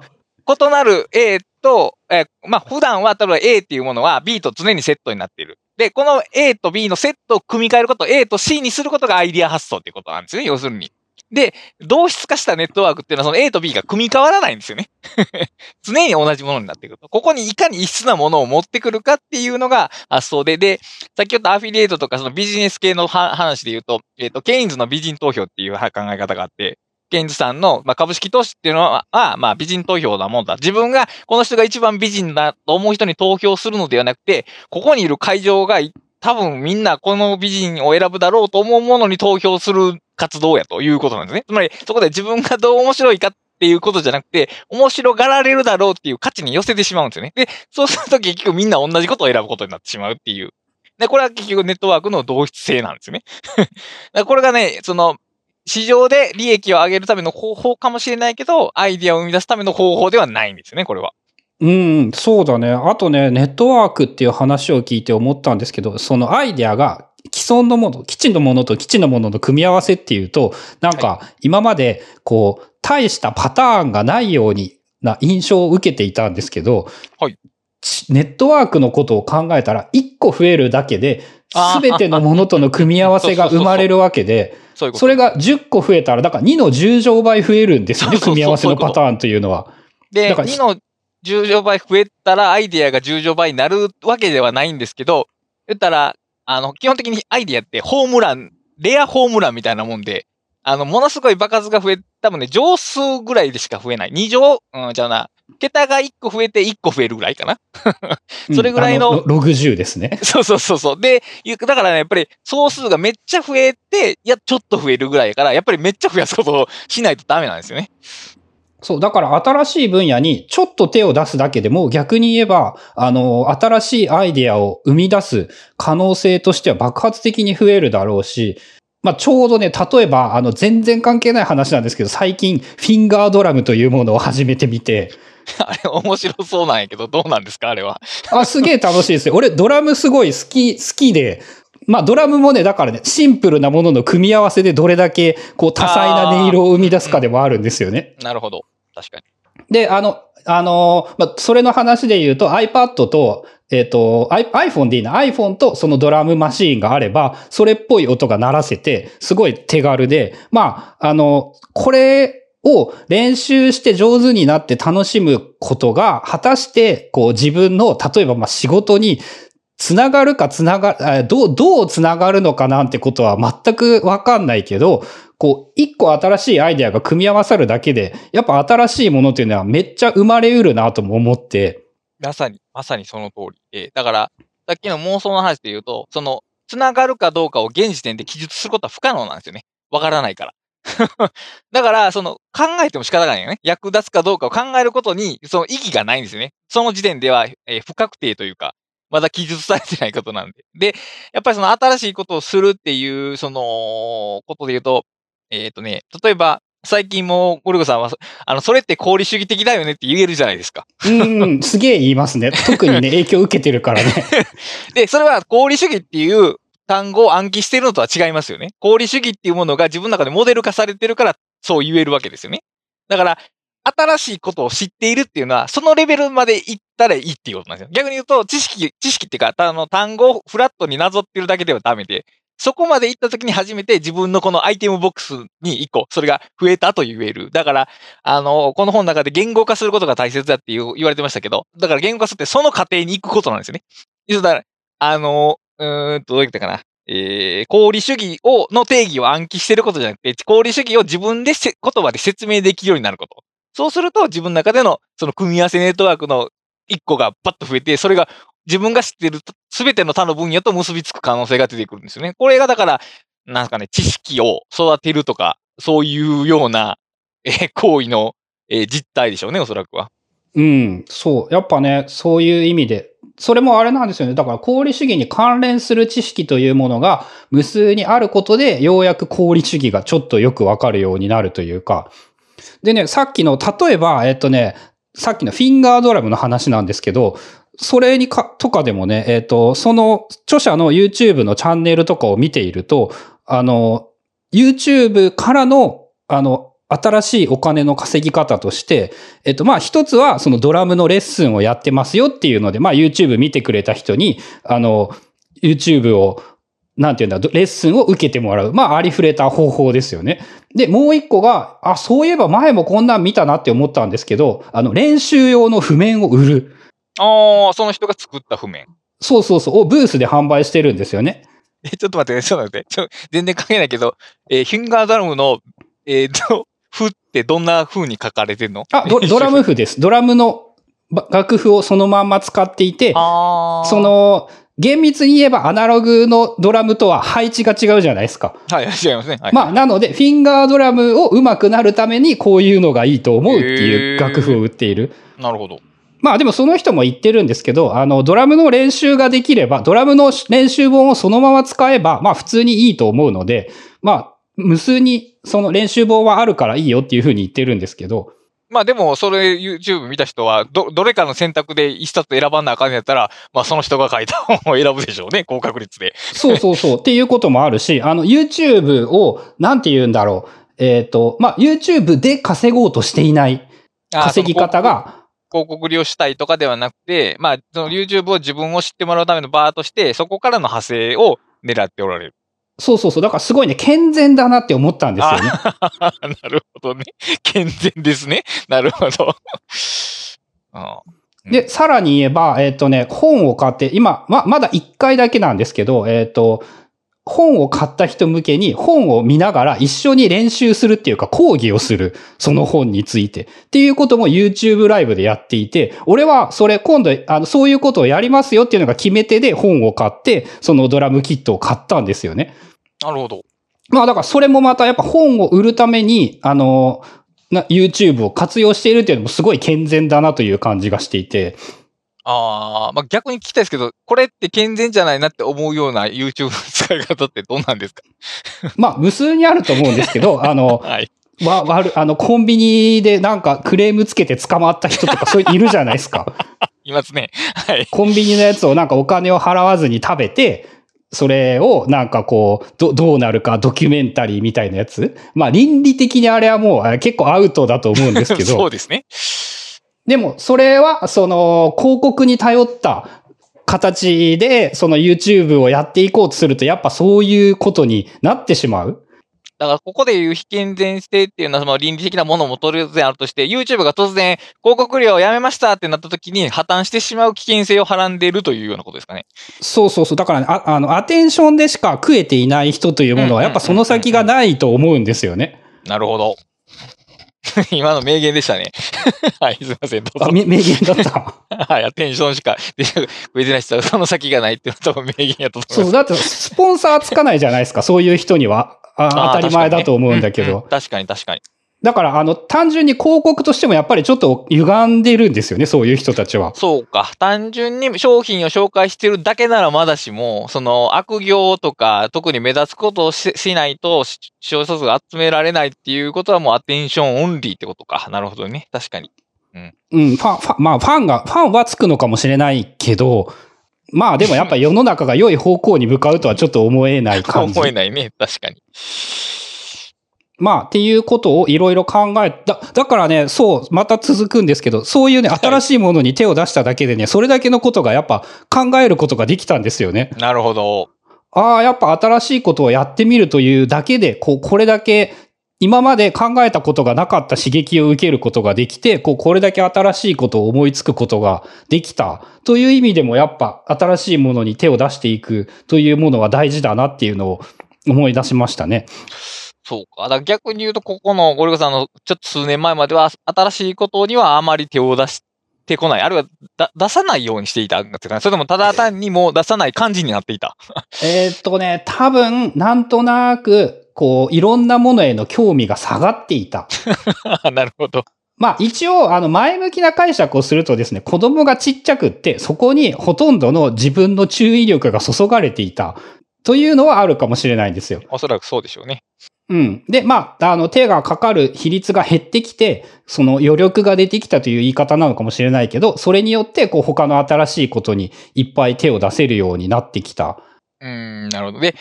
局、異なる A と、えー、まあ、普段は、例えば A っていうものは B と常にセットになっている。で、この A と B のセットを組み替えること、A と C にすることがアイディア発想っていうことなんですね、要するに。で、同質化したネットワークっていうのはその A と B が組み替わらないんですよね。常に同じものになってくると。ここにいかに異質なものを持ってくるかっていうのが発想で、で、さっき言ったアフィリエイトとかそのビジネス系の話で言うと、えっ、ー、と、ケインズの美人投票っていう考え方があって、ケインズさんの、まあ、株式投資っていうのは、まあ、美人投票なもんだ。自分が、この人が一番美人だと思う人に投票するのではなくて、ここにいる会場が多分みんなこの美人を選ぶだろうと思うものに投票する活動やということなんですね。つまり、そこで自分がどう面白いかっていうことじゃなくて、面白がられるだろうっていう価値に寄せてしまうんですよね。で、そうすると結局みんな同じことを選ぶことになってしまうっていう。で、これは結局ネットワークの同質性なんですよね。これがね、その、市場で利益を上げるための方法かもしれないけど、アイディアを生み出すための方法ではないんですよね、これは。うん、そうだね。あとね、ネットワークっていう話を聞いて思ったんですけど、そのアイデアが既存のもの、基地のものと基地のものの組み合わせっていうと、なんか今までこう、大したパターンがないようにな印象を受けていたんですけど、はい、ネットワークのことを考えたら、1個増えるだけで、すべてのものとの組み合わせが 生まれるわけで、それが10個増えたら、だから2の10乗倍増えるんですよね、組み合わせのパターンというのは。で、だから2の10乗倍増えたらアイディアが10乗倍になるわけではないんですけど、言ったら、あの、基本的にアイディアってホームラン、レアホームランみたいなもんで、あの、ものすごい爆発が増え、多分ね、乗数ぐらいでしか増えない。2乗、うん、じゃあな、桁が1個増えて1個増えるぐらいかな。それぐらいの。うん、60ですね。そうそうそうそう。で、だからね、やっぱり総数がめっちゃ増えて、いや、ちょっと増えるぐらいから、やっぱりめっちゃ増やすことをしないとダメなんですよね。そう、だから新しい分野にちょっと手を出すだけでも逆に言えば、あの、新しいアイデアを生み出す可能性としては爆発的に増えるだろうし、まあ、ちょうどね、例えば、あの、全然関係ない話なんですけど、最近、フィンガードラムというものを始めてみて、あれ面白そうなんやけど、どうなんですかあれは。あ、すげえ楽しいですよ。俺、ドラムすごい好き、好きで、まあドラムもね、だからね、シンプルなものの組み合わせでどれだけこう多彩な音色を生み出すかでもあるんですよね。うん、なるほど。確かに。で、あの、あの、まあ、それの話で言うと iPad と、えっ、ー、と、iPhone でいいな。iPhone とそのドラムマシーンがあれば、それっぽい音が鳴らせて、すごい手軽で、まあ、あの、これを練習して上手になって楽しむことが、果たして、こう自分の、例えばま仕事につながるかつなが、どう、どうつながるのかなんてことは全くわかんないけど、こう、一個新しいアイデアが組み合わさるだけで、やっぱ新しいものっていうのはめっちゃ生まれうるなとも思って。まさに、まさにその通りで。だから、さっきの妄想の話で言うと、その、つながるかどうかを現時点で記述することは不可能なんですよね。わからないから。だから、その、考えても仕方がないよね。役立つかどうかを考えることに、その意義がないんですよね。その時点では、えー、不確定というか、まだ記述されてないことなんで。で、やっぱりその新しいことをするっていう、その、ことで言うと、えっ、ー、とね、例えば、最近も、ゴルゴさんは、あの、それって功利主義的だよねって言えるじゃないですか。うん、すげえ言いますね。特にね、影響を受けてるからね。で、それは功利主義っていう単語を暗記してるのとは違いますよね。功利主義っていうものが自分の中でモデル化されてるから、そう言えるわけですよね。だから、新しいことを知っているっていうのは、そのレベルまで行ったらいいっていうことなんですよ。逆に言うと、知識、知識っていうか、あの、単語をフラットになぞってるだけではダメで、そこまで行った時に初めて自分のこのアイテムボックスに一個、それが増えたと言える。だから、あの、この本の中で言語化することが大切だって言われてましたけど、だから言語化するってその過程に行くことなんですよね。だから、あの、うーんと、どう言ったかな。えー、功利主義を、の定義を暗記してることじゃなくて、功利主義を自分で言葉で説明できるようになること。そうすると自分の中でのその組み合わせネットワークの一個がパッと増えて、それが自分が知っているすべての他の分野と結びつく可能性が出てくるんですよね。これがだから、なんかね、知識を育てるとか、そういうような、えー、行為の、えー、実態でしょうね、おそらくは。うん、そう。やっぱね、そういう意味で、それもあれなんですよね。だから功利主義に関連する知識というものが無数にあることで、ようやく功利主義がちょっとよくわかるようになるというか。でね、さっきの、例えば、えっとね、さっきのフィンガードラムの話なんですけど、それにか、とかでもね、えっ、と、その著者の YouTube のチャンネルとかを見ていると、あの、YouTube からの、あの、新しいお金の稼ぎ方として、えっと、まあ、一つは、そのドラムのレッスンをやってますよっていうので、まあ、YouTube 見てくれた人に、あの、YouTube を、なんていうんだ、レッスンを受けてもらう。まあ、ありふれた方法ですよね。で、もう一個が、あ、そういえば前もこんなん見たなって思ったんですけど、あの、練習用の譜面を売る。ああ、その人が作った譜面。そうそうそう、をブースで販売してるんですよね。え、ちょっと待って、ちょっと待って。ちょ全然関係ないけど、えー、フィンガードラムの、えっ、ー、と、譜ってどんな風に書かれてんの？あド、ドラム譜です。ドラムの楽譜をそのまんま使っていて、その、厳密に言えばアナログのドラムとは配置が違うじゃないですか。はい、違いますね。はい、まあ、なので、フィンガードラムを上手くなるためにこういうのがいいと思うっていう楽譜を売っている。なるほど。まあでもその人も言ってるんですけど、あの、ドラムの練習ができれば、ドラムの練習本をそのまま使えば、まあ普通にいいと思うので、まあ、無数にその練習本はあるからいいよっていうふうに言ってるんですけど、まあでも、それ YouTube 見た人は、ど、どれかの選択で一冊選ばんなあかんやったら、まあその人が書いた本を選ぶでしょうね、高確率で。そうそうそう。っていうこともあるし、あの YouTube を、なんて言うんだろう。えっ、ー、と、まあ YouTube で稼ごうとしていない稼ぎ方が、広告利用したいとかではなくて、まあ、その YouTube を自分を知ってもらうためのバーとして、そこからの派生を狙っておられる。そうそうそう。だからすごいね、健全だなって思ったんですよね。なるほどね。健全ですね。なるほど。で、さらに言えば、えっ、ー、とね、本を買って、今、ま、まだ1回だけなんですけど、えっ、ー、と、本を買った人向けに本を見ながら一緒に練習するっていうか講義をする。その本について。っていうことも YouTube ライブでやっていて、俺はそれ今度、あの、そういうことをやりますよっていうのが決め手で本を買って、そのドラムキットを買ったんですよね。なるほど。まあだからそれもまたやっぱ本を売るために、あの、な YouTube を活用しているっていうのもすごい健全だなという感じがしていて。ああ、まあ逆に聞きたいですけど、これって健全じゃないなって思うような YouTube の使い方ってどうなんですか？まあ無数にあると思うんですけど、あの、はい。わ、わる、あの、コンビニでなんかクレームつけて捕まった人とかそういういるじゃないですか。いますね。はい。コンビニのやつをなんかお金を払わずに食べて、それをなんかこう、ど、どうなるかドキュメンタリーみたいなやつ。まあ倫理的にあれはもう結構アウトだと思うんですけど。そうですね。でも、それは、その、広告に頼った形で、その YouTube をやっていこうとすると、やっぱそういうことになってしまう。だから、ここでいう非健全性っていうのは、その倫理的なものも当然あるとして、YouTube が突然、広告料をやめましたってなった時に、破綻してしまう危険性をはらんでいるというようなことですかね。そうそうそう。だから、ね、ああの、アテンションでしか食えていない人というものは、やっぱその先がないと思うんですよね。なるほど。今の名言でしたね。はい、すみません、どうぞ。あ、名言だった。はい、アテンションしか出てない人は、その先がないって多分名言やと思います。そう、だってスポンサーつかないじゃないですか、そういう人には。あ当たり前だと思うんだけど。確かに、確かに。だから、あの、単純に広告としてもやっぱりちょっと歪んでるんですよね、そういう人たちは。そうか。単純に商品を紹介してるだけならまだしも、その悪行とか、特に目立つことをしないと、視聴者数が集められないっていうことはもうアテンションオンリーってことか。なるほどね。確かに。うん。うん、ファン、ファン、まあ、ファンが、ファンはつくのかもしれないけど、まあでもやっぱ世の中が良い方向に向かうとはちょっと思えない感じ。思えないね。確かに。まあ、っていうことをいろいろ考えだ、だからね、そう、また続くんですけど、そういうね、新しいものに手を出しただけでね、それだけのことがやっぱ考えることができたんですよね。なるほど。ああ、やっぱ新しいことをやってみるというだけで、こう、これだけ今まで考えたことがなかった刺激を受けることができて、こう、これだけ新しいことを思いつくことができた。という意味でもやっぱ新しいものに手を出していくというものは大事だなっていうのを思い出しましたね。そうか。だから逆に言うと、ここのゴリゴさんのちょっと数年前までは新しいことにはあまり手を出してこない。あるいはだ出さないようにしていたんですかね。それともただ単にもう出さない感じになっていた。えっとね、多分、なんとなく、こう、いろんなものへの興味が下がっていた。なるほど。まあ一応、あの、前向きな解釈をするとですね、子供がちっちゃくって、そこにほとんどの自分の注意力が注がれていた。というのはあるかもしれないんですよ。おそらくそうでしょうね。うん。で、まあ、あの、手がかかる比率が減ってきて、その余力が出てきたという言い方なのかもしれないけど、それによって、こう、他の新しいことにいっぱい手を出せるようになってきた。うん、なるほど。で、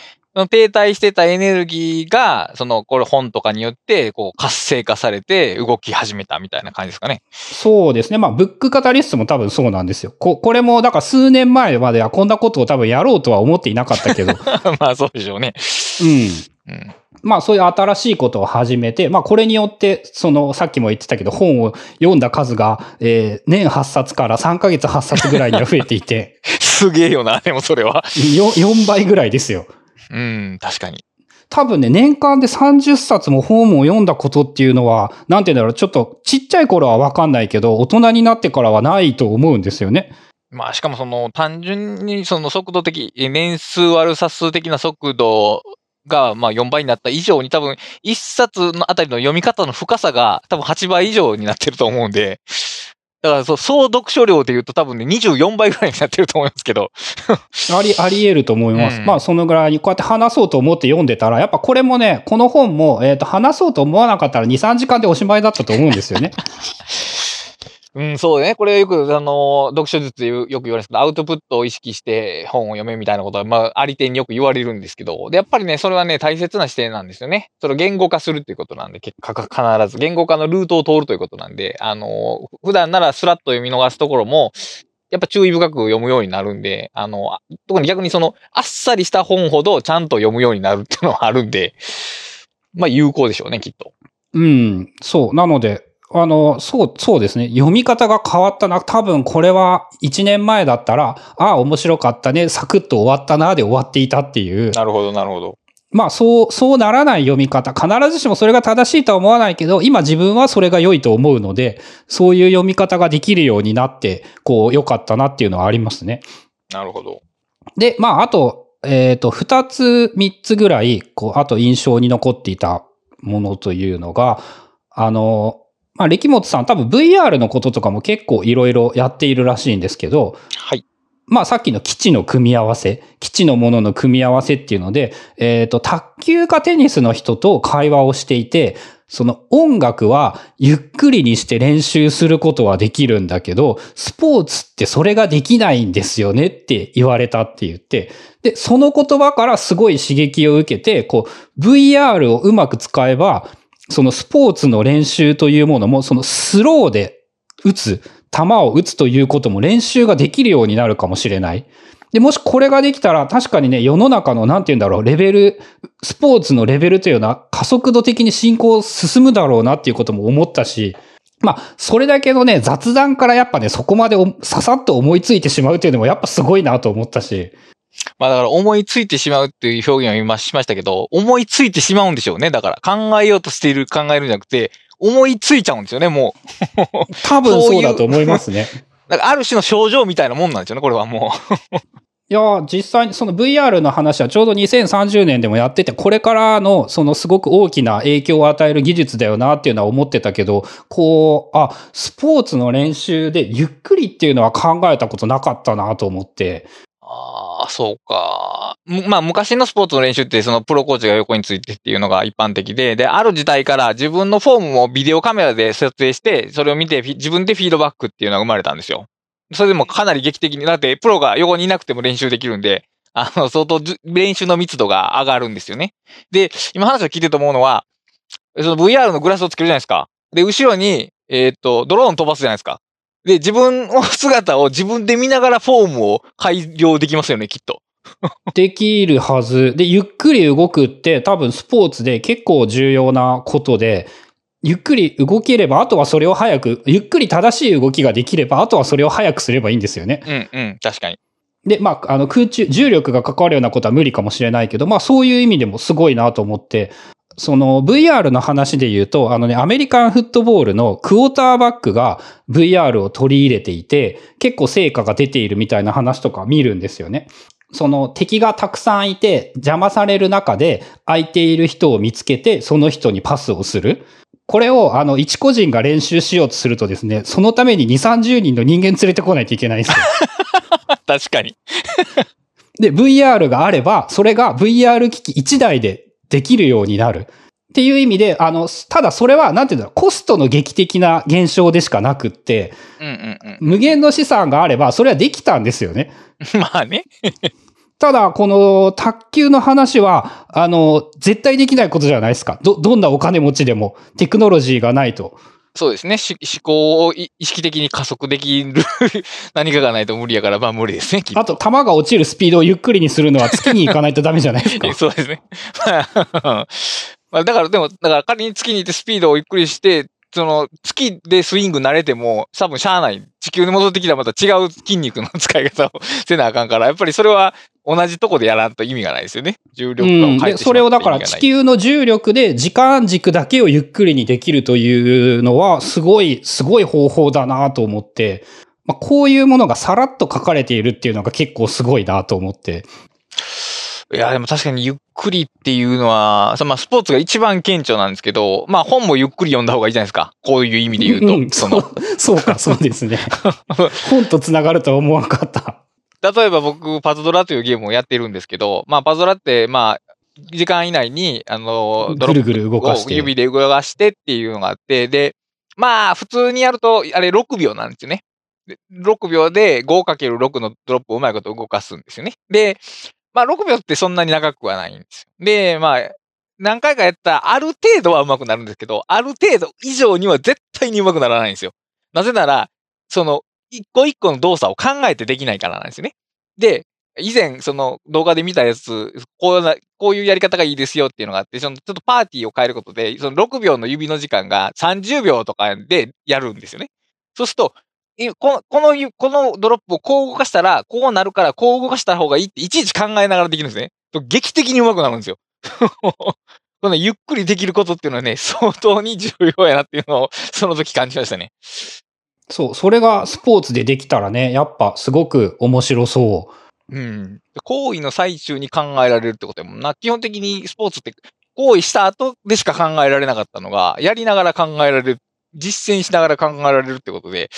停滞してたエネルギーが、その、これ本とかによって、こう、活性化されて動き始めたみたいな感じですかね。そうですね。まあ、ブックカタリストも多分そうなんですよ。こ、これも、だから数年前まではこんなことを多分やろうとは思っていなかったけど。まあ、そうでしょうね。うん。うん。まあそういう新しいことを始めて、まあこれによって、そのさっきも言ってたけど本を読んだ数が、えー、年8冊から3ヶ月8冊ぐらいには増えていて。すげえよな、でもそれは。4, 4倍ぐらいですよ。うん、確かに。多分ね、年間で30冊も本を読んだことっていうのは、なんて言うんだろう、ちょっとちっちゃい頃はわかんないけど、大人になってからはないと思うんですよね。まあ、しかもその、単純にその速度的、年数割る冊数的な速度が、まあ4倍になった以上に多分、1冊のあたりの読み方の深さが多分8倍以上になってると思うんで、だからそう、総読書量で言うと多分ね、24倍ぐらいになってると思いますけど。あり、あり得ると思います。うん、まあ、そのぐらいにこうやって話そうと思って読んでたら、やっぱこれもね、この本も、えっ、ー、と、話そうと思わなかったら2、3時間でおしまいだったと思うんですよね。うん、そうね。これよく、あの、読書術でよく言われるんですけど、アウトプットを意識して本を読めみたいなことは、まあ、あり手によく言われるんですけど、で、やっぱりね、それはね、大切な視点なんですよね。それを言語化するっていうことなんで、結果必ず、言語化のルートを通るということなんで、あの、普段ならスラッと読み逃すところも、やっぱ注意深く読むようになるんで、あの、特に逆にその、あっさりした本ほどちゃんと読むようになるっていうのはあるんで、まあ有効でしょうね、きっと。うん、そう。なので、あの、そう、そうですね。読み方が変わったな。多分これは1年前だったら、ああ、面白かったね。サクッと終わったな。で終わっていたっていう。なるほど、なるほど。まあ、そう、そうならない読み方。必ずしもそれが正しいとは思わないけど、今自分はそれが良いと思うので、そういう読み方ができるようになって、こう、良かったなっていうのはありますね。なるほど。で、まあ、あと、えっ、ー、と、二つ、三つぐらい、こう、あと印象に残っていたものというのが、あの、まあ、力本さん多分 VR のこととかも結構いろいろやっているらしいんですけど、はい。まあさっきの基地の組み合わせ、基地のものの組み合わせっていうので、えっ、ー、と、卓球かテニスの人と会話をしていて、その音楽はゆっくりにして練習することはできるんだけど、スポーツってそれができないんですよねって言われたって言って、で、その言葉からすごい刺激を受けて、こう、VR をうまく使えば、そのスポーツの練習というものも、そのスローで打つ、球を打つということも練習ができるようになるかもしれない。で、もしこれができたら、確かにね、世の中の、なんて言うんだろう、レベル、スポーツのレベルというのは加速度的に進行進むだろうなっていうことも思ったし、まあ、それだけのね、雑談からやっぱね、そこまでささっと思いついてしまうっていうのもやっぱすごいなと思ったし。まあだから思いついてしまうっていう表現を今しましたけど、思いついてしまうんでしょうね。だから考えようとしている、考えるんじゃなくて、思いついちゃうんですよね、もう。多分そうだと思いますね。だからある種の症状みたいなもんなんですよね、これはもう。いや、実際にその VR の話はちょうど2030年でもやってて、これからのそのすごく大きな影響を与える技術だよなっていうのは思ってたけど、こう、あ、スポーツの練習でゆっくりっていうのは考えたことなかったなと思って。ああ、そうか。まあ、昔のスポーツの練習って、そのプロコーチが横についてっていうのが一般的で、で、ある時代から自分のフォームをビデオカメラで撮影して、それを見て自分でフィードバックっていうのが生まれたんですよ。それでもかなり劇的に、だってプロが横にいなくても練習できるんで、あの、相当練習の密度が上がるんですよね。で、今話を聞いてと思うのは、その VR のグラスをつけるじゃないですか。で、後ろに、えっ、と、ドローン飛ばすじゃないですか。で、自分の姿を自分で見ながらフォームを改良できますよね、きっと。できるはず。で、ゆっくり動くって多分スポーツで結構重要なことで、ゆっくり動ければ、あとはそれを早く、ゆっくり正しい動きができれば、あとはそれを早くすればいいんですよね。うんうん、確かに。で、まあ、あの空中、重力が関わるようなことは無理かもしれないけど、まあそういう意味でもすごいなと思って、その VR の話で言うと、あのね、アメリカンフットボールのクォーターバックが VR を取り入れていて、結構成果が出ているみたいな話とか見るんですよね。その敵がたくさんいて邪魔される中で空いている人を見つけてその人にパスをする。これをあの一個人が練習しようとするとですね、そのために2、30人の人間連れてこないといけないんですよ。確かに。で、VR があれば、それが VR 機器1台でできるようになる。っていう意味で、あの、ただそれは、なんていうんだろう、コストの劇的な現象でしかなくって、うんうんうん。無限の資産があれば、それはできたんですよね。まあね。ただ、この卓球の話は、あの、絶対できないことじゃないですか。ど、どんなお金持ちでも、テクノロジーがないと。そうですね。し思考をい意識的に加速できる 何かがないと無理やから、まあ無理ですね。あと、球が落ちるスピードをゆっくりにするのは月に行かないとダメじゃないですか。そうですね。まあ、だから、でも、だから仮に月に行ってスピードをゆっくりして、その、月でスイング慣れても、多分しゃあない。地球に戻ってきたらまた違う筋肉の使い方をせなあかんから、やっぱりそれは同じとこでやらんと意味がないですよね。重力感を変えてそれをだから地球の重力で時間軸だけをゆっくりにできるというのはすごい、すごい方法だなと思って、まあ、こういうものがさらっと書かれているっていうのが結構すごいなと思って。いや、でも確かにゆっくりっていうのは、そまあスポーツが一番顕著なんですけど、まあ本もゆっくり読んだ方がいいじゃないですか。こういう意味で言うと。うんそのそうか、そうですね。本と繋がるとは思わなかった。例えば僕、パズドラというゲームをやってるんですけど、まあ、パズドラって、まあ、時間以内に、あの、ドロップぐるぐる動かして。を指で動かしてっていうのがあって、で、まあ、普通にやると、あれ6秒なんですよね。で6秒で 5×6 のドロップをうまいこと動かすんですよね。で、まあ、6秒ってそんなに長くはないんですよ。で、まあ、何回かやったら、ある程度は上手くなるんですけど、ある程度以上には絶対に上手くならないんですよ。なぜなら、その、一個一個の動作を考えてできないからなんですよね。で、以前、その動画で見たやつ、こうな、こういうやり方がいいですよっていうのがあって、そのちょっとパーティーを変えることで、その6秒の指の時間が30秒とかでやるんですよね。そうすると、この、このゆ、このドロップをこう動かしたら、こうなるから、こう動かした方がいいって、いちいち考えながらできるんですね。と劇的に上手くなるんですよ。このゆっくりできることっていうのはね、相当に重要やなっていうのを、その時感じましたね。そう、それがスポーツでできたらね、やっぱすごく面白そう。うん。行為の最中に考えられるってことやもんな。基本的にスポーツって行為した後でしか考えられなかったのが、やりながら考えられる、実践しながら考えられるってことで、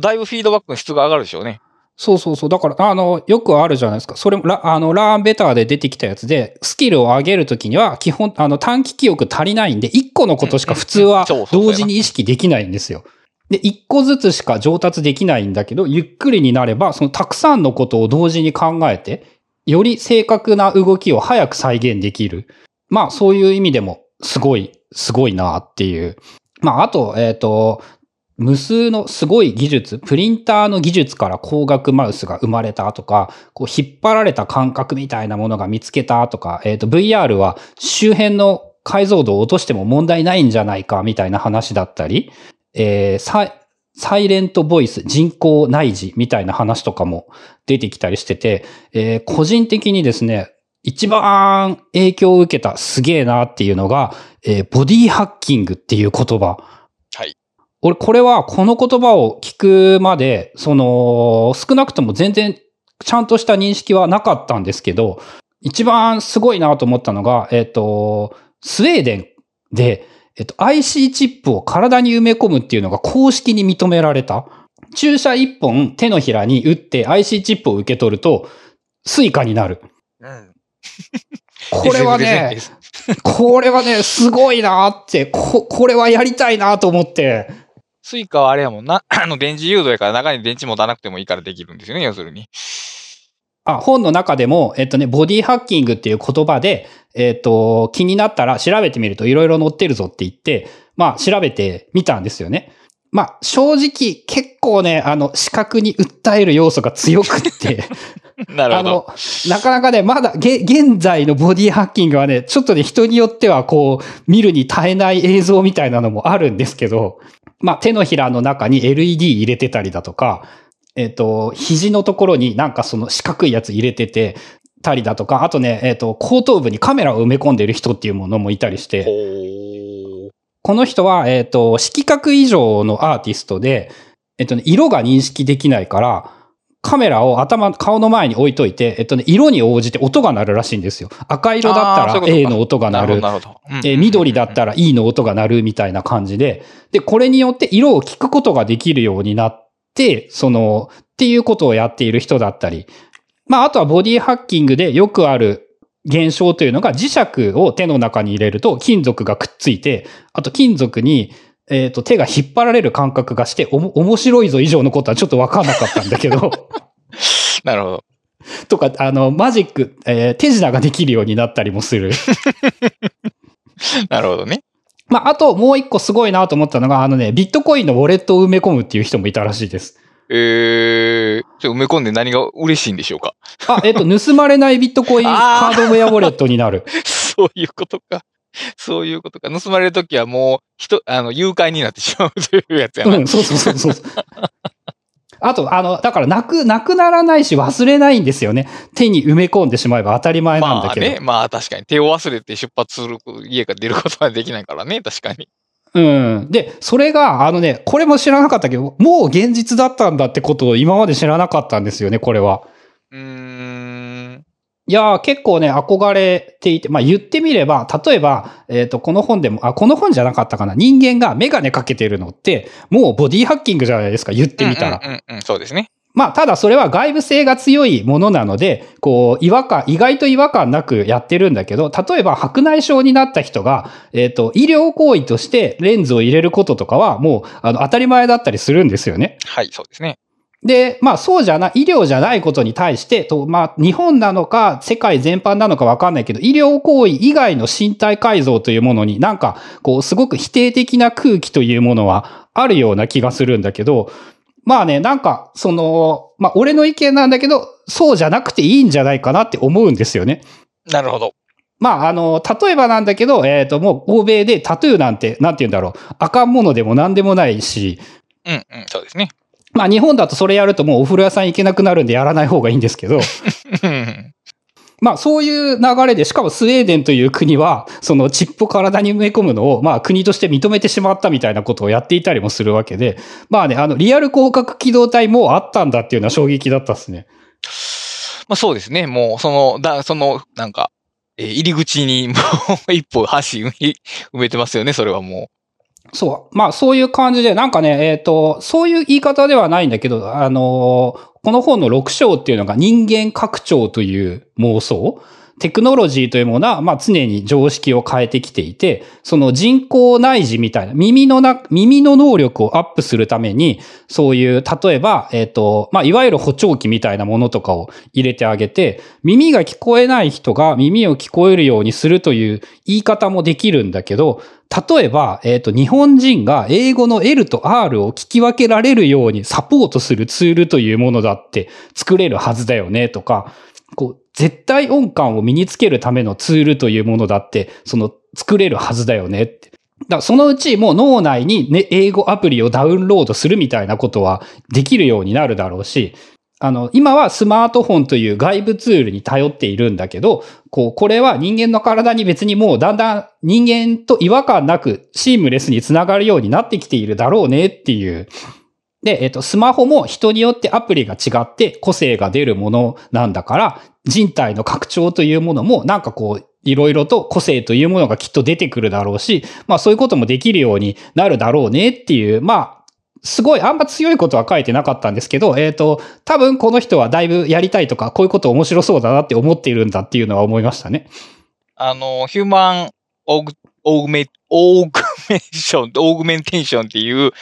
だいぶフィードバックの質が上がるでしょうね。そうそうそう。だから、あの、よくあるじゃないですか。それも、ラあの、ラーンベターで出てきたやつで、スキルを上げるときには、基本、あの、短期記憶足りないんで、1個のことしか普通は同時に意識できないんですよ。で、1個ずつしか上達できないんだけど、ゆっくりになれば、そのたくさんのことを同時に考えて、より正確な動きを早く再現できる。まあ、そういう意味でも、すごい、すごいなっていう。まあ、あと、えっ、と、無数のすごい技術、プリンターの技術から光学マウスが生まれたとか、こう引っ張られた感覚みたいなものが見つけたとか、えっ、と VR は周辺の解像度を落としても問題ないんじゃないかみたいな話だったり、えーサイサイレントボイス、人工内耳みたいな話とかも出てきたりしてて、えー個人的にですね、一番影響を受けたすげえなっていうのが、えーボディハッキングっていう言葉。はい。俺、これはこの言葉を聞くまで、その、少なくとも全然ちゃんとした認識はなかったんですけど、一番すごいなと思ったのが、えっ、と、スウェーデンで、えっと、IC チップを体に埋め込むっていうのが公式に認められた。注射一本手のひらに打って IC チップを受け取ると、 Suicaになる。うん。これはね、これはね、すごいなって、こ、これはやりたいなと思って、 Suicaはあれやもんな。あの、電磁誘導やから中に電池持たなくてもいいからできるんですよね、要するに。あ、本の中でも、えっとね、ボディハッキングっていう言葉で、えっと、気になったら調べてみるといろいろ載ってるぞって言って、まあ、調べてみたんですよね。まあ、正直、結構ね、あの、視覚に訴える要素が強くって、あ なるほど。の、なかなかね、まだ、げ、現在のボディハッキングはね、ちょっとね、人によってはこう、見るに耐えない映像みたいなのもあるんですけど、まあ、手のひらの中に LED 入れてたりだとか、えっ、と、肘のところになんかその四角いやつ入れてて、たりだとか、あとね、えっ、と、後頭部にカメラを埋め込んでる人っていうものもいたりして、この人は、えっ、と、色覚以上のアーティストで、えっ、とね、色が認識できないから、カメラを頭、顔の前に置いといて、えっとね、色に応じて音が鳴るらしいんですよ。赤色だったら A の音が鳴る。なるほど。えー緑だったら E の音が鳴るみたいな感じで、で、これによって色を聞くことができるようになって、その、っていうことをやっている人だったり、まあ、あとはボディハッキングでよくある現象というのが磁石を手の中に入れると金属がくっついて、あと金属に、えっ、と、手が引っ張られる感覚がして、おも、面白いぞ以上のことはちょっとわかんなかったんだけど、なるほど。とか、あの、マジック、えー手品ができるようになったりもする。なるほどね。まあ、あともう一個すごいなと思ったのが、あのね、ビットコインのウォレットを埋め込むっていう人もいたらしいです。えー、それ埋め込んで何が嬉しいんでしょうか？あ、えっ、と、盗まれないビットコインカあーードウェアウォレットになる。そういうことか。そういうことか。盗まれるときはもう、人、あの、誘拐になってしまうというやつやな。うん、そうそうそうそう。あと、あの、だから、なく、なくならないし忘れないんですよね。手に埋め込んでしまえば当たり前なんだけど。まあね、まあ確かに手を忘れて出発する、家から出ることはできないからね、確かに。うん。で、それが、あのね、これも知らなかったけど、もう現実だったんだってことを今まで知らなかったんですよね、これは。うーん。いやー、結構ね、憧れていて、まあ言ってみれば、例えば、えっ、と、この本でも、あ、この本じゃなかったかな。人間がメガネかけてるのって、もうボディハッキングじゃないですか、言ってみたら。うんうんうんうん、そうですね。まあ、ただそれは外部性が強いものなので、こう、違和感、意外と違和感なくやってるんだけど、例えば白内障になった人が、えっ、と、医療行為としてレンズを入れることとかは、もう、あの、当たり前だったりするんですよね。はい、そうですね。で、まあそうじゃない、医療じゃないことに対して、とまあ日本なのか世界全般なのかわかんないけど、医療行為以外の身体改造というものになんかこうすごく否定的な空気というものはあるような気がするんだけど、まあね、なんかその、まあ俺の意見なんだけど、そうじゃなくていいんじゃないかなって思うんですよね。なるほど。まあ、あの、例えばなんだけど、えっ、と、もう欧米でタトゥーなんて、なんて言うんだろう、あかんものでも何でもないし、うんうん、そうですね。まあ日本だとそれやるともうお風呂屋さん行けなくなるんでやらない方がいいんですけど、う んまあそういう流れで、しかもスウェーデンという国は、そのチップを体に埋め込むのを、まあ国として認めてしまったみたいなことをやっていたりもするわけで、まあね、あの、リアル広角機動隊もあったんだっていうのは衝撃だったですね。まあそうですね。もう、その、だ、その、なんか、え入り口にもう一歩橋埋めてますよね、それはもうそう。まあそういう感じで、なんかね、えっ、と、そういう言い方ではないんだけど、あのーこの本の6章っていうのが人間拡張という妄想。テクノロジーというものは、まあ常に常識を変えてきていて、その人工内耳みたいな、耳のな、耳の能力をアップするために、そういう、例えば、えっ、と、まあいわゆる補聴器みたいなものとかを入れてあげて、耳が聞こえない人が耳を聞こえるようにするという言い方もできるんだけど、例えば、えっ、と、日本人が英語の L と R を聞き分けられるようにサポートするツールというものだって作れるはずだよねとか、こう、絶対音感を身につけるためのツールというものだって、その、作れるはずだよねって。だそのうちもう脳内に、ね、英語アプリをダウンロードするみたいなことはできるようになるだろうし、あの、今はスマートフォンという外部ツールに頼っているんだけど、こう、これは人間の体に別にもうだんだん人間と違和感なくシームレスにつながるようになってきているだろうねっていう。で、えっと、スマホも人によってアプリが違って個性が出るものなんだから、人体の拡張というものもなんかこう、いろいろと個性というものがきっと出てくるだろうし、まあそういうこともできるようになるだろうねっていう、まあ、すごい、あんま強いことは書いてなかったんですけど、えっ、と、多分この人はだいぶやりたいとか、こういうこと面白そうだなって思っているんだっていうのは思いましたね。あの、 human aug、augme、augmation、augmentation っていう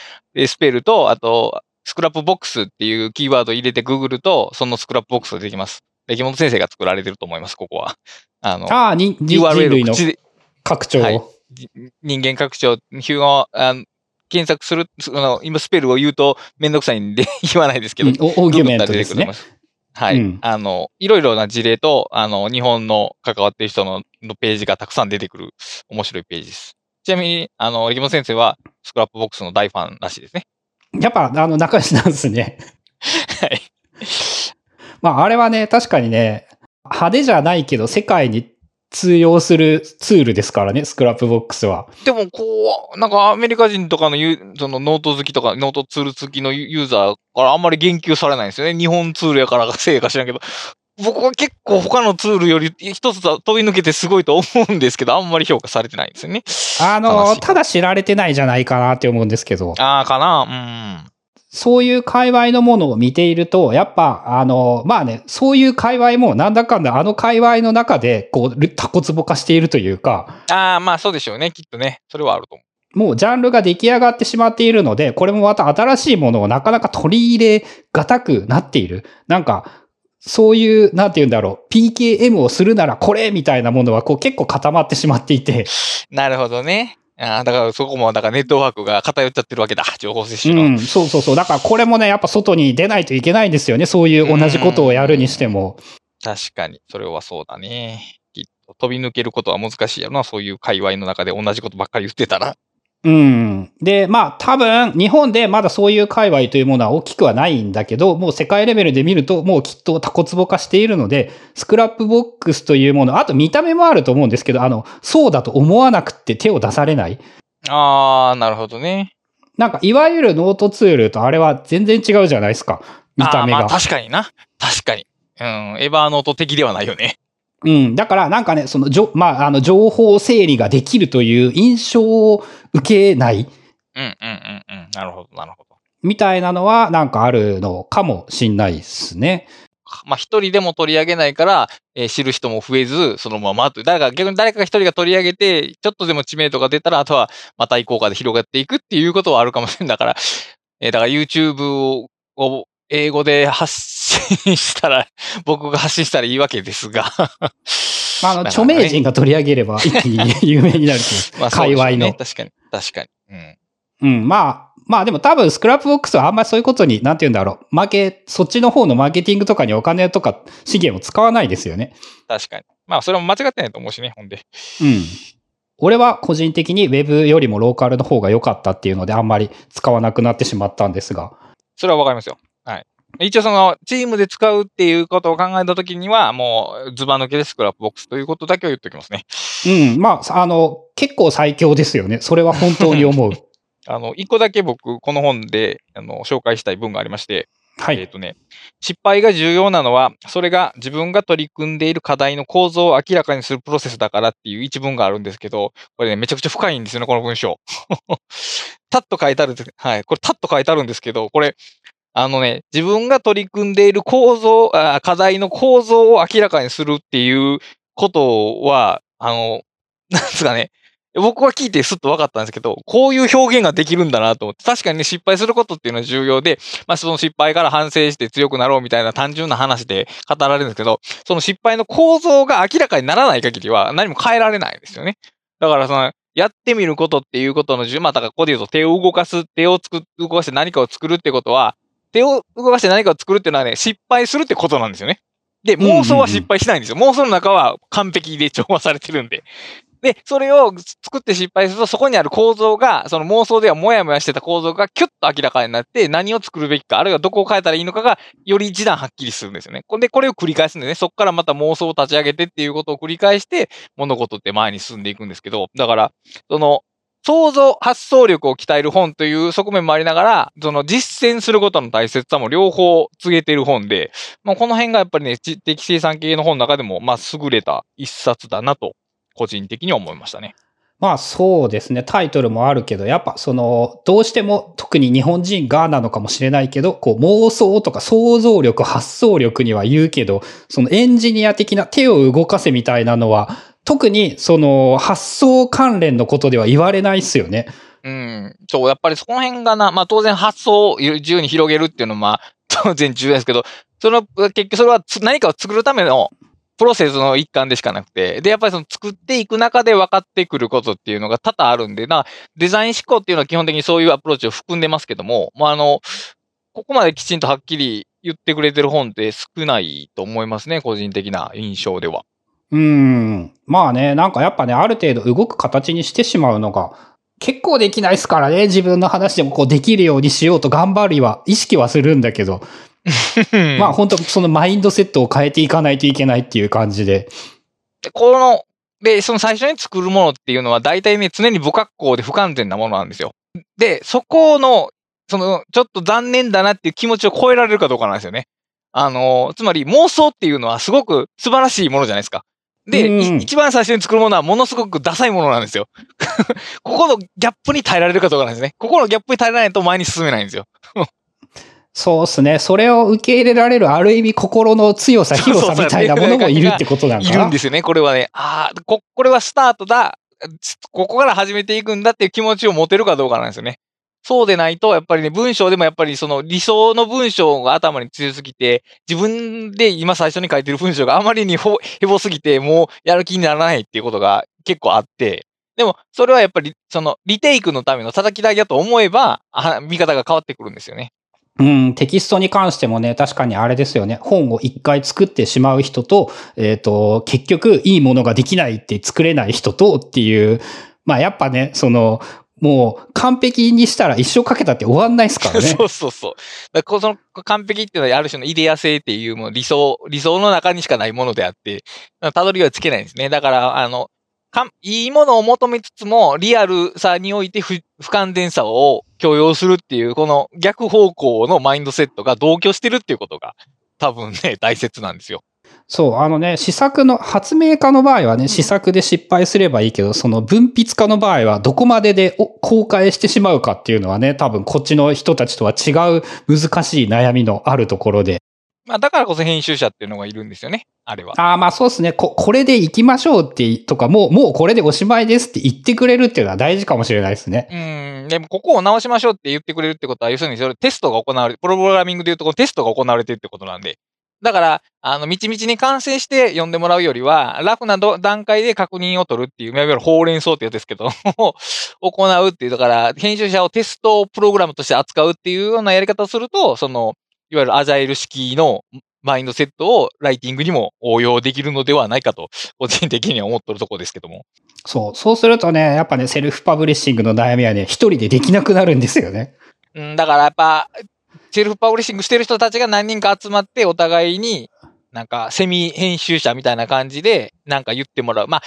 スペルと、あと、 Scrapbox っていうキーワードを入れてググると、その Scrapbox ができます。暦本先生が作られてると思います、ここは。あの、あ URL 拡張。はいじ人間拡張、ヒューガあの検索する、あの、今スペルを言うとめんどくさいんで 言わないですけど、うん augment ですね。はい。うんあの、いろいろな事例と、あの、日本の関わってる人ののページがたくさん出てくる面白いページです。ちなみに、あの、暦本先生は Scrapbox の大ファンらしいですね。やっぱ、あの、仲良しなんですね。はい。まあ、あれはね、確かにね、派手じゃないけど、世界に通用するツールですからね、 Scrapbox は。でも、こう、なんかアメリカ人とかのそのノート好きとか、ノートツール好きのユユーザーからあんまり言及されないんですよね。日本ツールやからかせいか知らんけど。僕は結構他のツールより一つ飛び抜けてすごいと思うんですけど、あんまり評価されてないんですよね。あの、ただ知られてないじゃないかなって思うんですけど、ああ、かなそういう界隈のものを見ていると、やっぱ、あの、まあね、そういう界隈もなんだかんだあの界隈の中で、こう、タコツボ化しているというか、うん。ああ、まあそうでしょうね。きっとね。それはあると思う。もうジャンルが出来上がってしまっているので、これもまた新しいものをなかなか取り入れがたくなっている。なんか、そういう、なんて言うんだろう、PKM をするならこれみたいなものはこう結構固まってしまっていて、なるほどね。ああ、だからそこも、だからネットワークが偏っちゃってるわけだ。情報摂う取の。ん、そうそうそう。だからこれもね、やっぱ外に出ないといけないんですよね。そういう同じことをやるにしても。確かに。それはそうだね。きっと飛び抜けることは難しいやろな。そういう界隈の中で同じことばっかり言ってたら。うん。で、まあ多分、日本でまだそういう界隈というものは大きくはないんだけど、もう世界レベルで見ると、もうきっとタコツボ化しているので、 Scrapbox というもの、あと見た目もあると思うんですけど、あの、そうだと思わなくて手を出されない。ああ、なるほどね。なんか、いわゆるノートツールとあれは全然違うじゃないですか。見た目が。あーまあ確かにな。確かに。うん。エヴァーノート的ではないよね。うん。だから、なんかね、その、じょ、まあ、あの、情報整理ができるという印象を受けないうんうんうんうん。なるほど、なるほど。みたいなのは、なんかあるのかもしんないですね。まあ一人でも取り上げないから、えー知る人も増えず、そのままという。誰か、逆に誰か一人が取り上げて、ちょっとでも知名度が出たら、あとはまた移行化で広がっていくっていうことはあるかもしれん。だから、えーだから YouTube をを英語で発信したら、僕が発信したらいいわけですが。まあ、あの、著名人が取り上げれば一気に有名になるという。まあ界隈の。ね確かに。確かに。うん。うん、まあ、まあでも多分 Scrapbox はあんまりそういうことに、なんて言うんだろう。マーケ、そっちの方のマーケティングとかにお金とか資源を使わないですよね。確かに。まあそれも間違ってないと思うしね、ほんで。うん。俺は個人的に Web よりもローカルの方が良かったっていうのであんまり使わなくなってしまったんですが。それはわかりますよ。はい。一応その、チームで使うっていうことを考えたときには、もう、ズバ抜けで Scrapbox ということだけを言っておきますね。うん。まあ、あの、結構最強ですよね。それは本当に思う。あの、一個だけ僕、この本で、あの、紹介したい文がありまして、はい。えっとね、失敗が重要なのは、それが自分が取り組んでいる課題の構造を明らかにするプロセスだからっていう一文があるんですけど、これね、めちゃくちゃ深いんですよね、この文章。タッと書いてあるはい、これタッと書いてあるんですけど、これ、あのね、自分が取り組んでいる構造、あ課題の構造を明らかにするっていうことは、あの、なんですかね、僕は聞いてスッと分かったんですけど、こういう表現ができるんだなと思って、確かにね、失敗することっていうのは重要で、まあその失敗から反省して強くなろうみたいな単純な話で語られるんですけど、その失敗の構造が明らかにならない限りは何も変えられないんですよね。だからその、やってみることっていうことの重、まあだからここで言うと手を動かす、手をつく、動かして何かを作るってことは、手を動かして何かを作るっていうのはね、失敗するってことなんですよね。で、妄想は失敗しないんですよ。妄想の中は完璧で調和されてるんで。で、それを作って失敗すると、そこにある構造が、その妄想ではもやもやしてた構造がキュッと明らかになって、何を作るべきか、あるいはどこを変えたらいいのかが、より一段はっきりするんですよね。これで、これを繰り返すんでね、そこからまた妄想を立ち上げてっていうことを繰り返して、物事って前に進んでいくんですけど、だから、その、想像、発想力を鍛える本という側面もありながら、その実践することの大切さも両方告げている本で、まあ、この辺がやっぱりね、知的生産系の本の中でも、まあ、優れた一冊だなと、個人的に思いましたね。まあそうですね。タイトルもあるけど、やっぱその、どうしても特に日本人がなのかもしれないけど、こう妄想とか想像力、発想力には言うけど、そのエンジニア的な手を動かせみたいなのは、特にその発想関連のことでは言われないっすよね。うん。そう、やっぱりその辺がな、まあ当然発想を自由に広げるっていうのは、まあ、当然重要ですけど、その、結局それは何かを作るためのプロセスの一環でしかなくて、で、やっぱりその作っていく中で分かってくることっていうのが多々あるんで、な、デザイン思考っていうのは基本的にそういうアプローチを含んでますけども、まあ、あの、ここまできちんとはっきり言ってくれてる本って少ないと思いますね、個人的な印象では。うん。まあね、なんかやっぱね、ある程度動く形にしてしまうのが、結構できないですからね、自分の話でもこうできるようにしようと頑張りは、意識はするんだけど、まあ本当そのマインドセットを変えていかないといけないっていう感じで。この、で、その最初に作るものっていうのは大体ね、常に不格好で不完全なものなんですよ。で、そこの、その、ちょっと残念だなっていう気持ちを超えられるかどうかなんですよね。あの、つまり妄想っていうのはすごく素晴らしいものじゃないですか。で、うん、一番最初に作るものはものすごくダサいものなんですよ。ここのギャップに耐えられるかどうかなんですね。ここのギャップに耐えられないと前に進めないんですよ。そうですね。それを受け入れられる、ある意味心の強さ、広さみたいなものもいるってことなんだいるんですよね、これはね。ああ、こ、これはスタートだ。ここから始めていくんだっていう気持ちを持てるかどうかなんですよね。そうでないと、やっぱりね、文章でもやっぱりその理想の文章が頭に強すぎて、自分で今最初に書いてる文章があまりにへぼすぎて、もうやる気にならないっていうことが結構あって、でも、それはやっぱり、その、リテイクのための叩き台だと思えば、見方が変わってくるんですよね。うん、テキストに関してもね、確かにあれですよね。本を一回作ってしまう人と、えっ、ー、と、結局いいものができないって作れない人とっていう、まあやっぱね、その、もう完璧にしたら一生かけたって終わんないですからね。そうそうそう。だからその完璧っていうのはある種のイデア性っていうもう理想、理想の中にしかないものであって、たどりはつけないんですね。だから、あの、かいいものを求めつつも、リアルさにおいて不不完全さを許容するっていう、この逆方向のマインドセットが同居してるっていうことが、多分ね、大切なんですよ。そう、あのね、試作の、発明家の場合はね、試作で失敗すればいいけど、その分泌家の場合はどこまでで公開してしまうかっていうのはね、多分こっちの人たちとは違う難しい悩みのあるところで。まあ、だからこそ編集者っていうのがいるんですよね。あれは。ああ、まあそうですね。こ、これで行きましょうって、とか、もう、もうこれでおしまいですって言ってくれるっていうのは大事かもしれないですね。うん。でも、ここを直しましょうって言ってくれるってことは、要するにそれテストが行われ、プログラミングで言うとこテストが行われてるってことなんで。だから、あの、みちみちに完成して読んでもらうよりは、ラフな段階で確認を取るっていう、いわゆるほうれん草ってやつですけど、行うっていう、だから、編集者をテストプログラムとして扱うっていうようなやり方をすると、その、いわゆるアジャイル式のマインドセットをライティングにも応用できるのではないかと、個人的には思ってるところですけども。そう。そうするとね、やっぱね、セルフパブリッシングの悩みはね、一人でできなくなるんですよね。うん、だからやっぱ、セルフパブリッシングしてる人たちが何人か集まって、お互いに、なんか、セミ編集者みたいな感じで、なんか言ってもらう。まあ、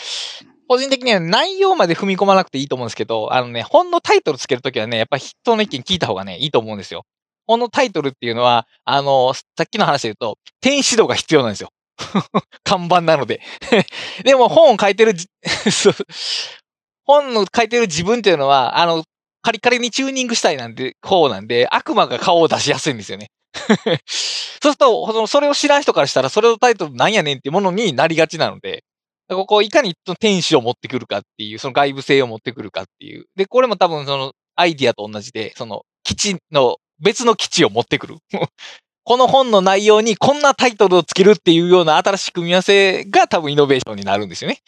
個人的には内容まで踏み込まなくていいと思うんですけど、あのね、本のタイトルつけるときはね、やっぱ人の意見聞いた方がね、いいと思うんですよ。本のタイトルっていうのは、あの、さっきの話で言うと、天使度が必要なんですよ。看板なので でも本を書いてる 本の書いてる自分っていうのは、あの、カリカリにチューニングしたいなんて、方なんで、悪魔が顔を出しやすいんですよね。そうすると、その、それを知らん人からしたら、それのタイトルなんやねんってものになりがちなので、ここ、いかに天使を持ってくるかっていう、その外部性を持ってくるかっていう。で、これも多分その、アイディアと同じで、その、基地の別の基地を持ってくる。この本の内容にこんなタイトルをつけるっていうような新しい組み合わせが多分イノベーションになるんですよね。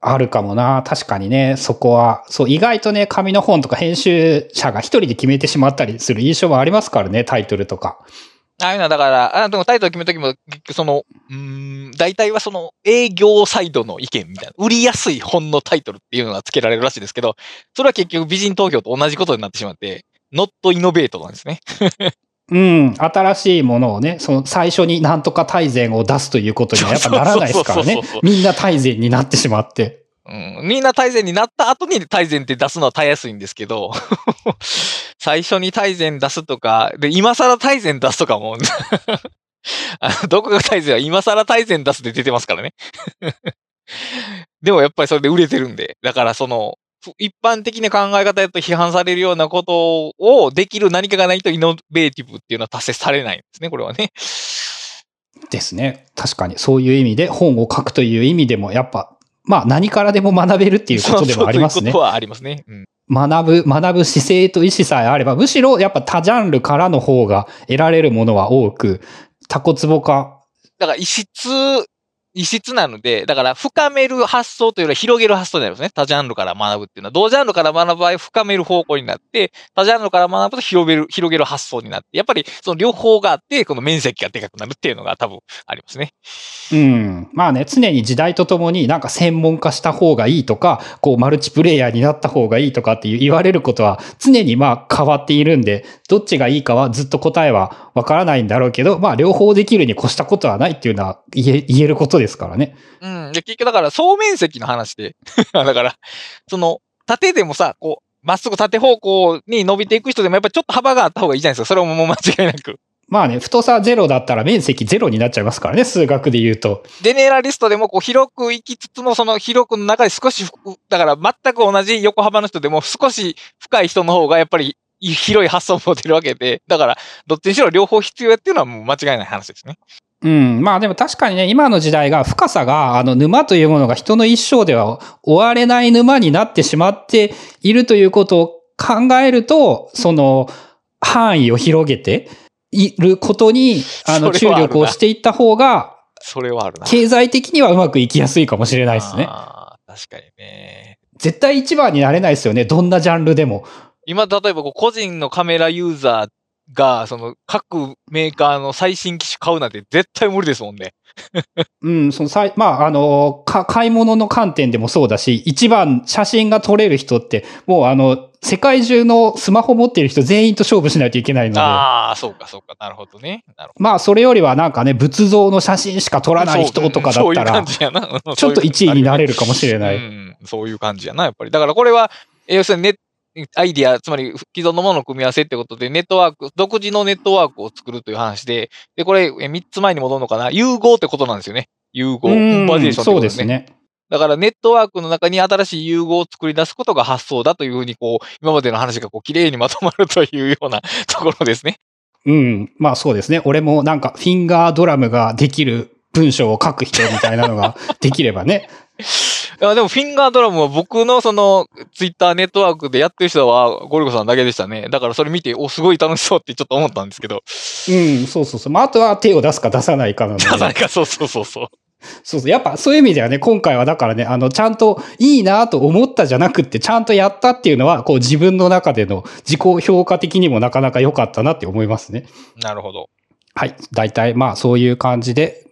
あるかもな。確かにね、そこは。そう、意外とね、紙の本とか編集者が一人で決めてしまったりする印象はありますからね、タイトルとか。ああいうのはだから、あでもタイトル決めるときも、結局その、うん、大体はその営業サイドの意見みたいな、売りやすい本のタイトルっていうのが付けられるらしいですけど、それは結局美人投票と同じことになってしまって、ノットイノベートなんですね。うん、新しいものをね、その最初になんとか大善を出すということにはやっぱならないですからね。みんな大善になってしまって。うん、みんな大善になった後に大善って出すのはたやすいんですけど、最初に大善出すとか、で、今更大善出すとかも。あの、どこが大善は今更大善出すで出てますからね。でもやっぱりそれで売れてるんで、だからその、一般的な考え方だと批判されるようなことをできる何かがないとイノベーティブっていうのは達成されないんですね、これはね。ですね。確かに。そういう意味で本を書くという意味でも、やっぱ、まあ何からでも学べるっていうことでもありますね。そういうことはありますね。うん学ぶ、学ぶ姿勢と意思さえあれば、むしろやっぱ多ジャンルからの方が得られるものは多く、タコツボか。だから異質異質なので、だから深める発想というよりは広げる発想になりますね。多ジャンルから学ぶっていうのは、同ジャンルから学ぶ場合深める方向になって、多ジャンルから学ぶと広げる、広げる発想になって、やっぱりその両方があって、この面積がでかくなるっていうのが多分ありますね。うん。まあね、常に時代とともになんか専門化した方がいいとか、こうマルチプレイヤーになった方がいいとかっていう言われることは常にまあ変わっているんで、どっちがいいかはずっと答えはわからないんだろうけど、まあ両方できるに越したことはないっていうのは言え言えることですからね。うん。で、結局だから総面積の話で。だから、その、縦でもさ、こう、まっすぐ縦方向に伸びていく人でもやっぱりちょっと幅があった方がいいじゃないですか。それももう間違いなく。まあね、太さゼロだったら面積ゼロになっちゃいますからね、数学で言うと。ゼネラリストでもこう広く行きつつも、その広くの中で少し、だから全く同じ横幅の人でも少し深い人の方がやっぱり広い発想を持てるわけで、だからどっちにしろ両方必要やっていうのはもう間違いない話ですね。うん。まあでも確かにね、今の時代が深さが、あの沼というものが人の一生では終われない沼になってしまっているということを考えると、その範囲を広げていることに、あの注力をしていった方が、それはあるな。経済的にはうまくいきやすいかもしれないですね。確かにね。絶対一番になれないですよね。どんなジャンルでも。今、例えば個人のカメラユーザーが、その各メーカーの最新機種買うなんて絶対無理ですもんね。うん、そのさい、まあ、あの、か、買い物の観点でもそうだし、一番写真が撮れる人って、もうあの、世界中のスマホ持ってる人全員と勝負しないといけないので。ああ、そうか、そうか。なるほどね。なるほど。まあ、それよりはなんかね、仏像の写真しか撮らない人とかだったら、ちょっと1位になれるかもしれない。うん、そういう感じやな、やっぱり。だからこれは、要するにネッアイディア、つまり既存のものの組み合わせってことで、ネットワーク、独自のネットワークを作るという話で、で、これ、3つ前に戻るのかな？融合ってことなんですよね。融合。コンバージェーションってことですね。そうですね。だからネットワークの中に新しい融合を作り出すことが発想だというふうに、こう、今までの話がこう、綺麗にまとまるというような ところですね。うん。まあそうですね。俺もなんか、フィンガードラムができる文章を書く人みたいなのができればね。いや、でもフィンガードラムは僕のそのツイッターネットワークでやってる人はゴリゴさんだけでしたね。だからそれ見て、お、すごい楽しそうってちょっと思ったんですけど。うん、そうそうそう。まあ、あとは手を出すか出さないかなので。出さないか、そうそうそうそう。そうそう。やっぱそういう意味ではね、今回はだからね、あの、ちゃんといいなと思ったじゃなくって、ちゃんとやったっていうのは、こう自分の中での自己評価的にもなかなか良かったなって思いますね。なるほど。はい。大体、まあそういう感じで、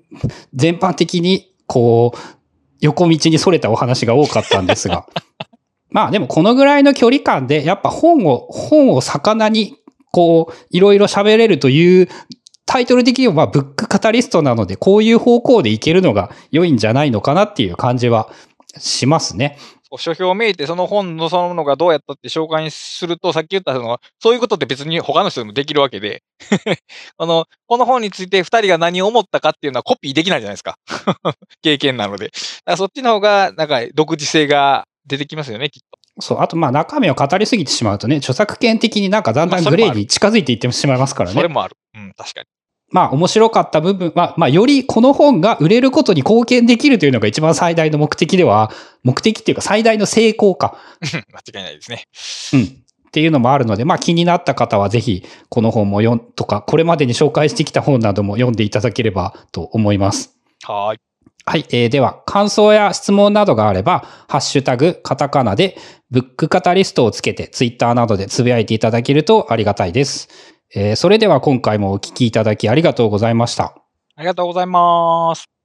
全般的に、こう、横道に逸れたお話が多かったんですが。まあでもこのぐらいの距離感で、やっぱ本を、本を魚に、こう、いろいろ喋れるというタイトル的にはまあブックカタリストなので、こういう方向でいけるのが良いんじゃないのかなっていう感じはしますね。書評をめいてその本のそのものがどうやったって紹介すると、さっき言ったその、そういうことって別に他の人でもできるわけで、あの、この本について二人が何を思ったかっていうのはコピーできないじゃないですか。経験なので。だからそっちの方が、なんか独自性が出てきますよね、きっと。そう。あと、まあ、中身を語りすぎてしまうとね、著作権的になんかだんだんグレーに近づいていってしまいますからね。それもある。うん、確かに。まあ面白かった部分は、まあよりこの本が売れることに貢献できるというのが一番最大の目的では、目的っていうか最大の成功か。間違いないですね。うん。っていうのもあるので、まあ気になった方はぜひこの本も読んとか、これまでに紹介してきた本なども読んでいただければと思います。はい。はい。えー、では、感想や質問などがあれば、ハッシュタグ、カタカナで、ブックカタリストをつけて、ツイッターなどでつぶやいていただけるとありがたいです。えー、それでは今回もお聞きいただきありがとうございました。ありがとうございます。